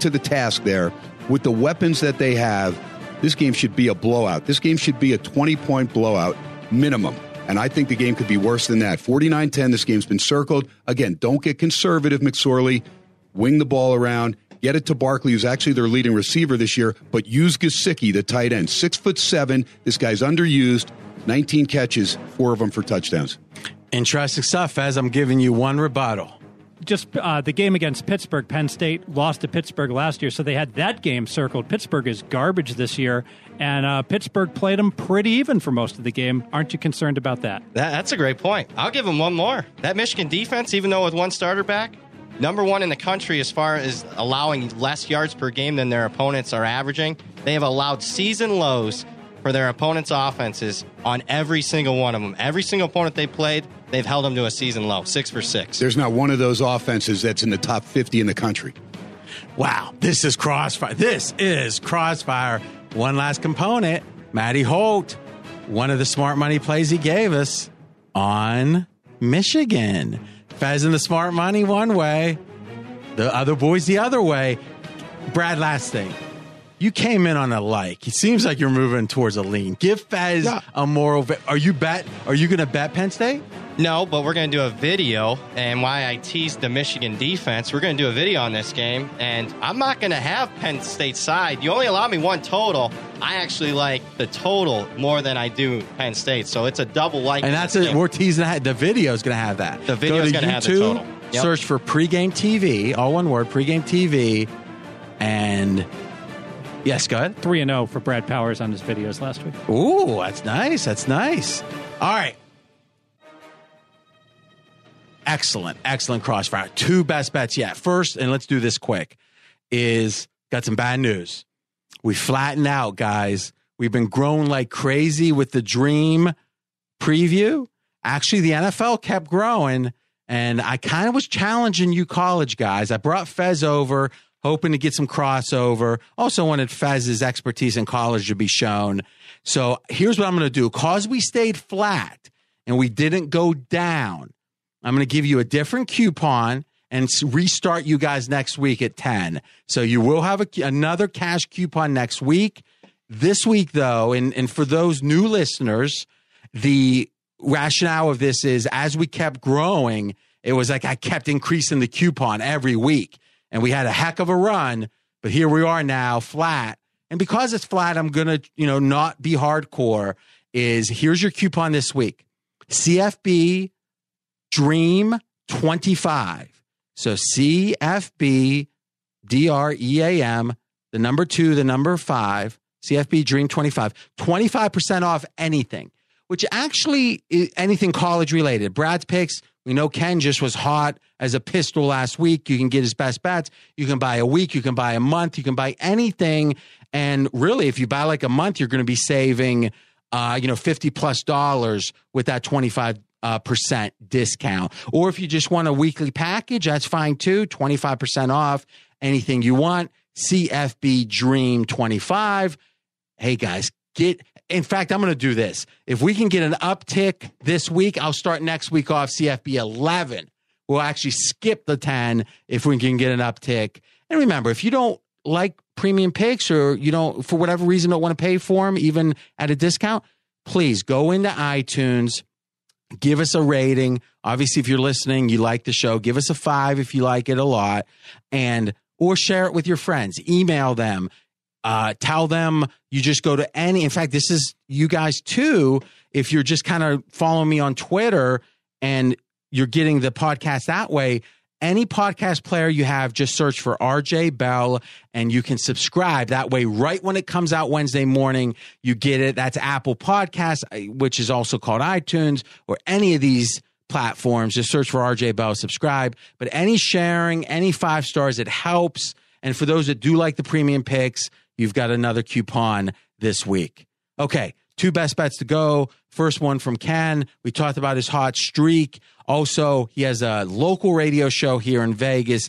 to the task there with the weapons that they have, this game should be a blowout. This game should be a 20 point blowout minimum. And I think the game could be worse than that. 49 10, this game's been circled. Again, don't get conservative, McSorley. Wing the ball around. Get it to Barkley, who's actually their leading receiver this year, but use Gesicki, the tight end. Six foot seven. This guy's underused. 19 catches, four of them for touchdowns. Interesting stuff, as I'm giving you one rebuttal. Just uh, the game against Pittsburgh, Penn State lost to Pittsburgh last year, so they had that game circled. Pittsburgh is garbage this year, and uh, Pittsburgh played them pretty even for most of the game. Aren't you concerned about that? That, that's a great point. I'll give them one more. That Michigan defense, even though with one starter back, number one in the country as far as allowing less yards per game than their opponents are averaging. They have allowed season lows for their opponents' offenses on every single one of them. Every single opponent they played, they've held them to a season low, six for six. There's not one of those offenses that's in the top 50 in the country. Wow, this is crossfire. This is crossfire. One last component, Matty Holt, one of the smart money plays he gave us on Michigan. Fez in the smart money one way, the other boys the other way. Brad, last thing. You came in on a like. It seems like you're moving towards a lean. Give Fez Yeah. a moral. Va- are you bet? Are you going to bet Penn State? No, but we're going to do a video, and why I teased the Michigan defense, we're going to do a video on this game, and I'm not going to have Penn State side. You only allow me one total. I actually like the total more than I do Penn State, so it's a double like. And that's it. We're teasing ahead. The video is going to have that. The video Go is to going to have the total. Yep. Search for pregame TV, all one word, pregame TV, and yes, go ahead. Three and zero for Brad Powers on his videos last week. Ooh, that's nice. That's nice. All right. Excellent, excellent crossfire. Two best bets yet. First, and let's do this quick, is got some bad news. We flattened out, guys. We've been growing like crazy with the dream preview. Actually, the NFL kept growing, and I kind of was challenging you college guys. I brought Fez over, hoping to get some crossover. Also wanted Fez's expertise in college to be shown. So here's what I'm going to do. Cause we stayed flat and we didn't go down, I'm going to give you a different coupon and restart you guys next week at 10. So you will have a, another cash coupon next week. This week, though, and, and for those new listeners, the rationale of this is as we kept growing, it was like I kept increasing the coupon every week. And we had a heck of a run, but here we are now flat. And because it's flat, I'm going to, you know, not be hardcore. Is here's your coupon this week CFB Dream 25. So CFB D R E A M, the number two, the number five, CFB Dream 25, 25% off anything, which actually anything college related. Brad's picks, we know Ken just was hot as a pistol last week. You can get his best bets. You can buy a week, you can buy a month, you can buy anything. And really, if you buy like a month, you're going to be saving, uh, you know, 50 plus dollars with that 25 uh, percent discount. Or if you just want a weekly package, that's fine too. 25% off anything you want. CFB Dream 25. Hey guys, get, in fact, I'm going to do this. If we can get an uptick this week, I'll start next week off CFB 11. We'll actually skip the 10 if we can get an uptick. And remember, if you don't like premium picks or you don't, for whatever reason, don't want to pay for them, even at a discount, please go into iTunes give us a rating. Obviously, if you're listening, you like the show, give us a five if you like it a lot, and or share it with your friends. Email them. Uh, tell them you just go to any. In fact, this is you guys too. If you're just kind of following me on Twitter and you're getting the podcast that way, any podcast player you have, just search for RJ Bell and you can subscribe. That way, right when it comes out Wednesday morning, you get it. That's Apple Podcasts, uh, which is also called iTunes, or any of these platforms. Just search for RJ Bell, subscribe. But any sharing, any five stars, it helps. And for those that do like the premium picks, you've got another coupon this week. Okay, two best bets to go. First one from Ken. We talked about his hot streak. Also, he has a local radio show here in Vegas.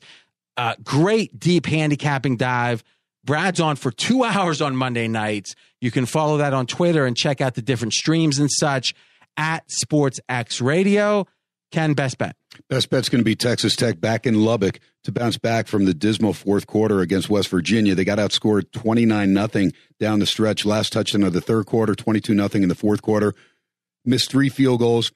Uh, great deep handicapping dive. Brad's on for two <laughs> hours on Monday nights. You can follow that on Twitter and check out the different streams and such at SportsX Radio. Ken, best bet. Best bet's going to be Texas Tech back in Lubbock to bounce back from the dismal fourth quarter against West Virginia. They got outscored 29 nothing down the stretch. Last touchdown of the third quarter, 22 nothing in the fourth quarter. Missed three field goals.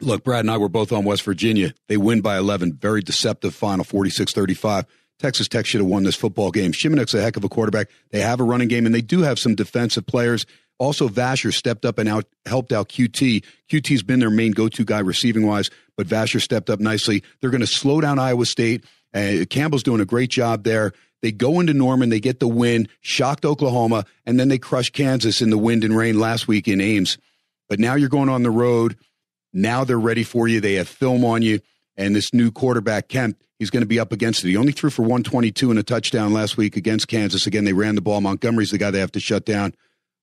Look, Brad and I were both on West Virginia. They win by 11. Very deceptive final, 46 35. Texas Tech should have won this football game. Shimonek's a heck of a quarterback. They have a running game, and they do have some defensive players. Also, Vasher stepped up and out helped out Coutee. Coutee's been their main go-to guy receiving wise, but Vasher stepped up nicely. They're going to slow down Iowa State. Uh, Campbell's doing a great job there. They go into Norman, they get the win, shocked Oklahoma, and then they crush Kansas in the wind and rain last week in Ames. But now you're going on the road. Now they're ready for you. They have film on you. And this new quarterback, Kempt, he's going to be up against it. He only threw for 122 and a touchdown last week against Kansas. Again, they ran the ball. Montgomery's the guy they have to shut down.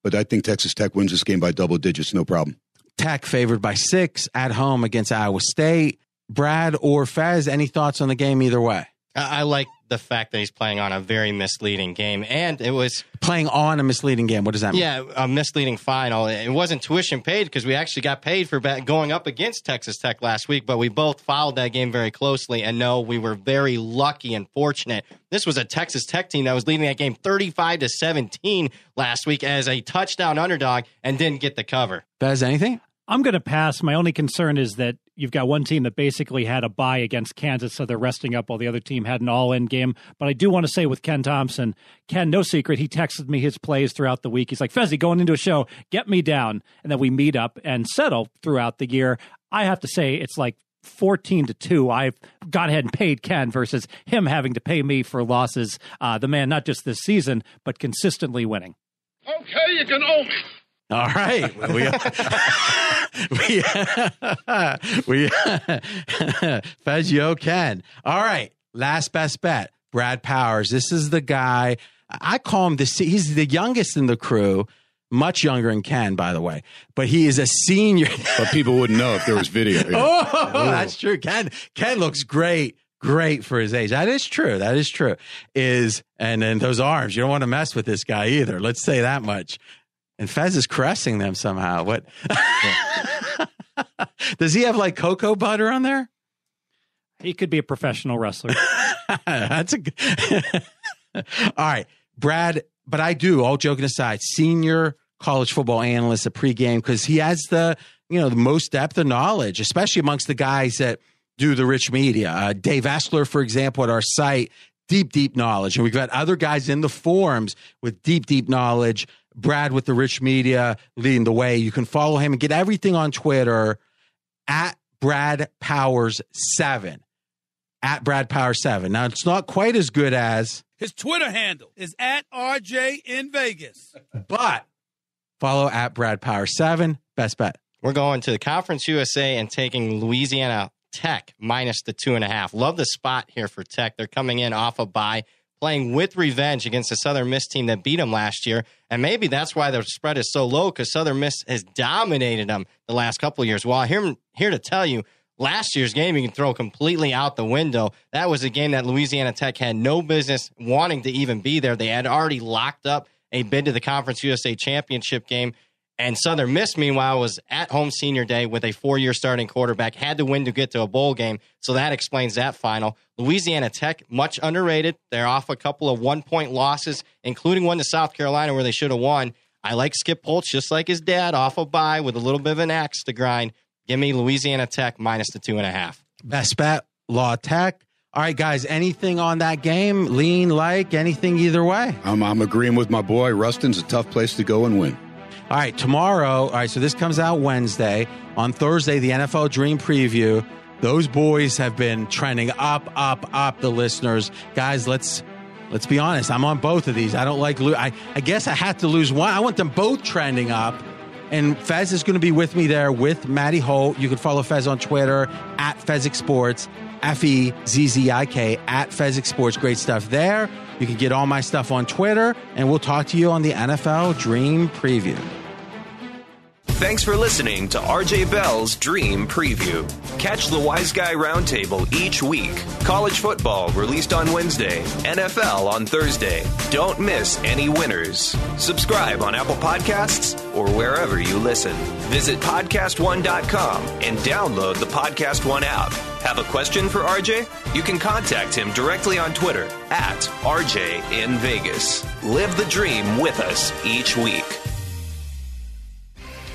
But I think Texas Tech wins this game by double digits, no problem. Tech favored by six at home against Iowa State. Brad or Fez, any thoughts on the game either way? I I like the fact that he's playing on a very misleading game, and it was Playing on a misleading game. What does that mean? yeah a misleading final. It wasn't tuition paid because we actually got paid for going up against Texas Tech last week, but we both followed that game very closely and know we were very lucky and fortunate. This was a Texas Tech team that was leading that game thirty-five to seventeen last week as a touchdown underdog and didn't get the cover. That is anything? I'm going to pass. My only concern is that you've got one team that basically had a bye against Kansas, so they're resting up while the other team had an all in game. But I do want to say with Ken Thomson, Ken, no secret, he texted me his plays throughout the week. He's like, Fezzi, going into a show, get me down. And then we meet up and settle throughout the year. I have to say, it's like 14 to 2 i've gone ahead and paid ken versus him having to pay me for losses uh, the man not just this season but consistently winning Okay, you can own me. All right. We, we, we, Fezio Ken. All right. Last best bet. Brad Powers. This is the guy. I call him the, he's the youngest in the crew, much younger than Ken, by the way, but he is a senior. But people wouldn't know if there was video. oh, that's true. Ken, Ken looks great. Great for his age. That is true. That is true. Is and then those arms. You don't want to mess with this guy either. Let's say that much. And Fez is caressing them somehow. What? <laughs> Does he have like cocoa butter on there? he could be a professional wrestler <laughs> That's a good. <laughs> all right, Brad. But I do. All joking aside, senior college football analyst at pregame because he has the you know the most depth of knowledge, especially amongst the guys that do the rich media. Uh, Dave Essler, for example, at our site, deep, deep knowledge, and we've got other guys in the forums with deep, deep knowledge. Brad with the rich media leading the way. You can follow him and get everything on Twitter at Brad Powers seven. At Brad Power seven. Now it's not quite as good as, His Twitter handle is at RJ in Vegas. <laughs> but follow at Brad Power seven. Best bet. We're going to the Conference USA and taking Louisiana Tech minus the two and a half. Love the spot here for Tech. They're coming in off a bye, playing with revenge against the Southern Miss team that beat them last year. And maybe that's why their spread is so low because Southern Miss has dominated them the last couple of years. Well, here, here to tell you, last year's game you can throw completely out the window. That was a game that Louisiana Tech had no business wanting to even be there. They had already locked up a bid to the Conference USA championship game. And Southern Miss, meanwhile, was at home senior day with a four year starting quarterback, had to win to get to a bowl game. So that explains that final. Louisiana Tech, much underrated. They're off a couple of one point losses, including one to South Carolina where they should have won. I like Skip Holtz, just like his dad, off a bye with a little bit of an axe to grind. Give me Louisiana Tech minus the two and a half. Best bet, Law Tech. All right, guys, anything on that game? Lean, like, anything either way? I'm, I'm agreeing with my boy. Ruston's a tough place to go and win. All right, tomorrow. All right, so this comes out Wednesday. On Thursday, the NFL Dream Preview. Those boys have been trending up, up, up. The listeners, guys, let's let's be honest. I'm on both of these. I don't like. Lo- I I guess I have to lose one. I want them both trending up. And Fez is going to be with me there with Maddie Holt. You can follow Fez on Twitter at Fezzik Sports, F E Z Z I K at Fezzik Sports. Great stuff there. You can get all my stuff on Twitter, and we'll talk to you on the NFL Dream Preview. Thanks for listening to RJ Bell's Dream Preview. Catch the Wise Guy Roundtable each week. College football released on Wednesday, NFL on Thursday. Don't miss any winners. Subscribe on Apple Podcasts or wherever you listen. Visit podcastone.com and download the Podcast One app. Have a question for RJ? You can contact him directly on Twitter at RJ in Vegas. Live the dream with us each week.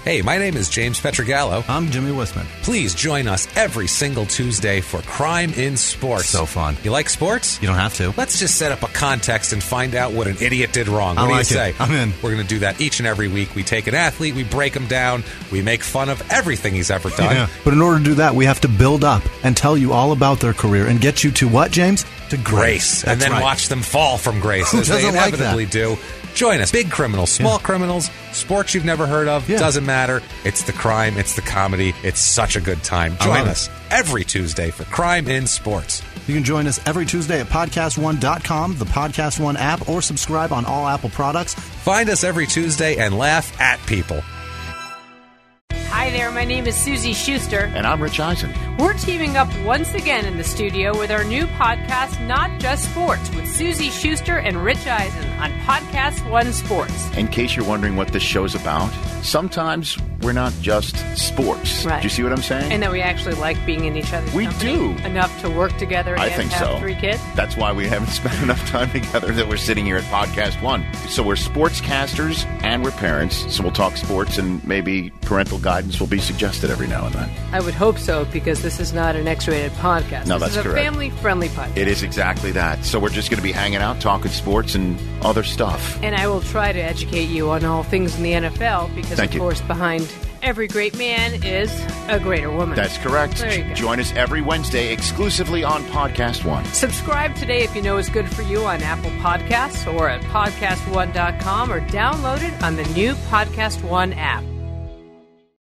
Hey, my name is James Petrogallo. I'm Jimmy Wisman. Please join us every single Tuesday for Crime in Sports. So fun. You like sports? You don't have to. Let's just set up a context and find out what an idiot did wrong. What I do like you it. say? I'm in. We're going to do that each and every week. We take an athlete, we break him down, we make fun of everything he's ever done. Yeah. But in order to do that, we have to build up and tell you all about their career and get you to what, James? To Grace, and then right. watch them fall from grace Who as they doesn't like inevitably do. Join us. Big criminals, small criminals, sports you've never heard of. Yeah. Doesn't matter. It's the crime, it's the comedy. It's such a good time. Join us every Tuesday for Crime in Sports. You can join us every Tuesday at podcastone.com, the Podcast One app, or subscribe on all Apple products. Find us every Tuesday and laugh at people. Hi there, my name is Suzy Shuster. And I'm Rich Eisen. We're teaming up once again in the studio with our new podcast, Not Just Sports, with Suzy Shuster and Rich Eisen. on Podcast One Sports. In case you're wondering what this show's about, sometimes we're not just sports. Right. Do you see what I'm saying? And that we actually like being in each other's We company do. enough to work together I and think have so. three kids. That's why we haven't <laughs> spent enough time together that we're sitting here at Podcast One. So we're sportscasters and we're parents. So we'll talk sports and maybe parental guidance will be suggested every now and then. I would hope so because this is not an X-rated podcast. No, this that's is a correct. family-friendly podcast. It is exactly that. So we're just going to be hanging out, talking sports and other stuff. And I will try to educate you on all things in the NFL because, Thank of you. course, behind every great man is a greater woman. That's correct. There you go. Join us every Wednesday exclusively on Podcast One. Subscribe today if you know is good for you on Apple Podcasts or at podcastone.com or download it on the new Podcast One app.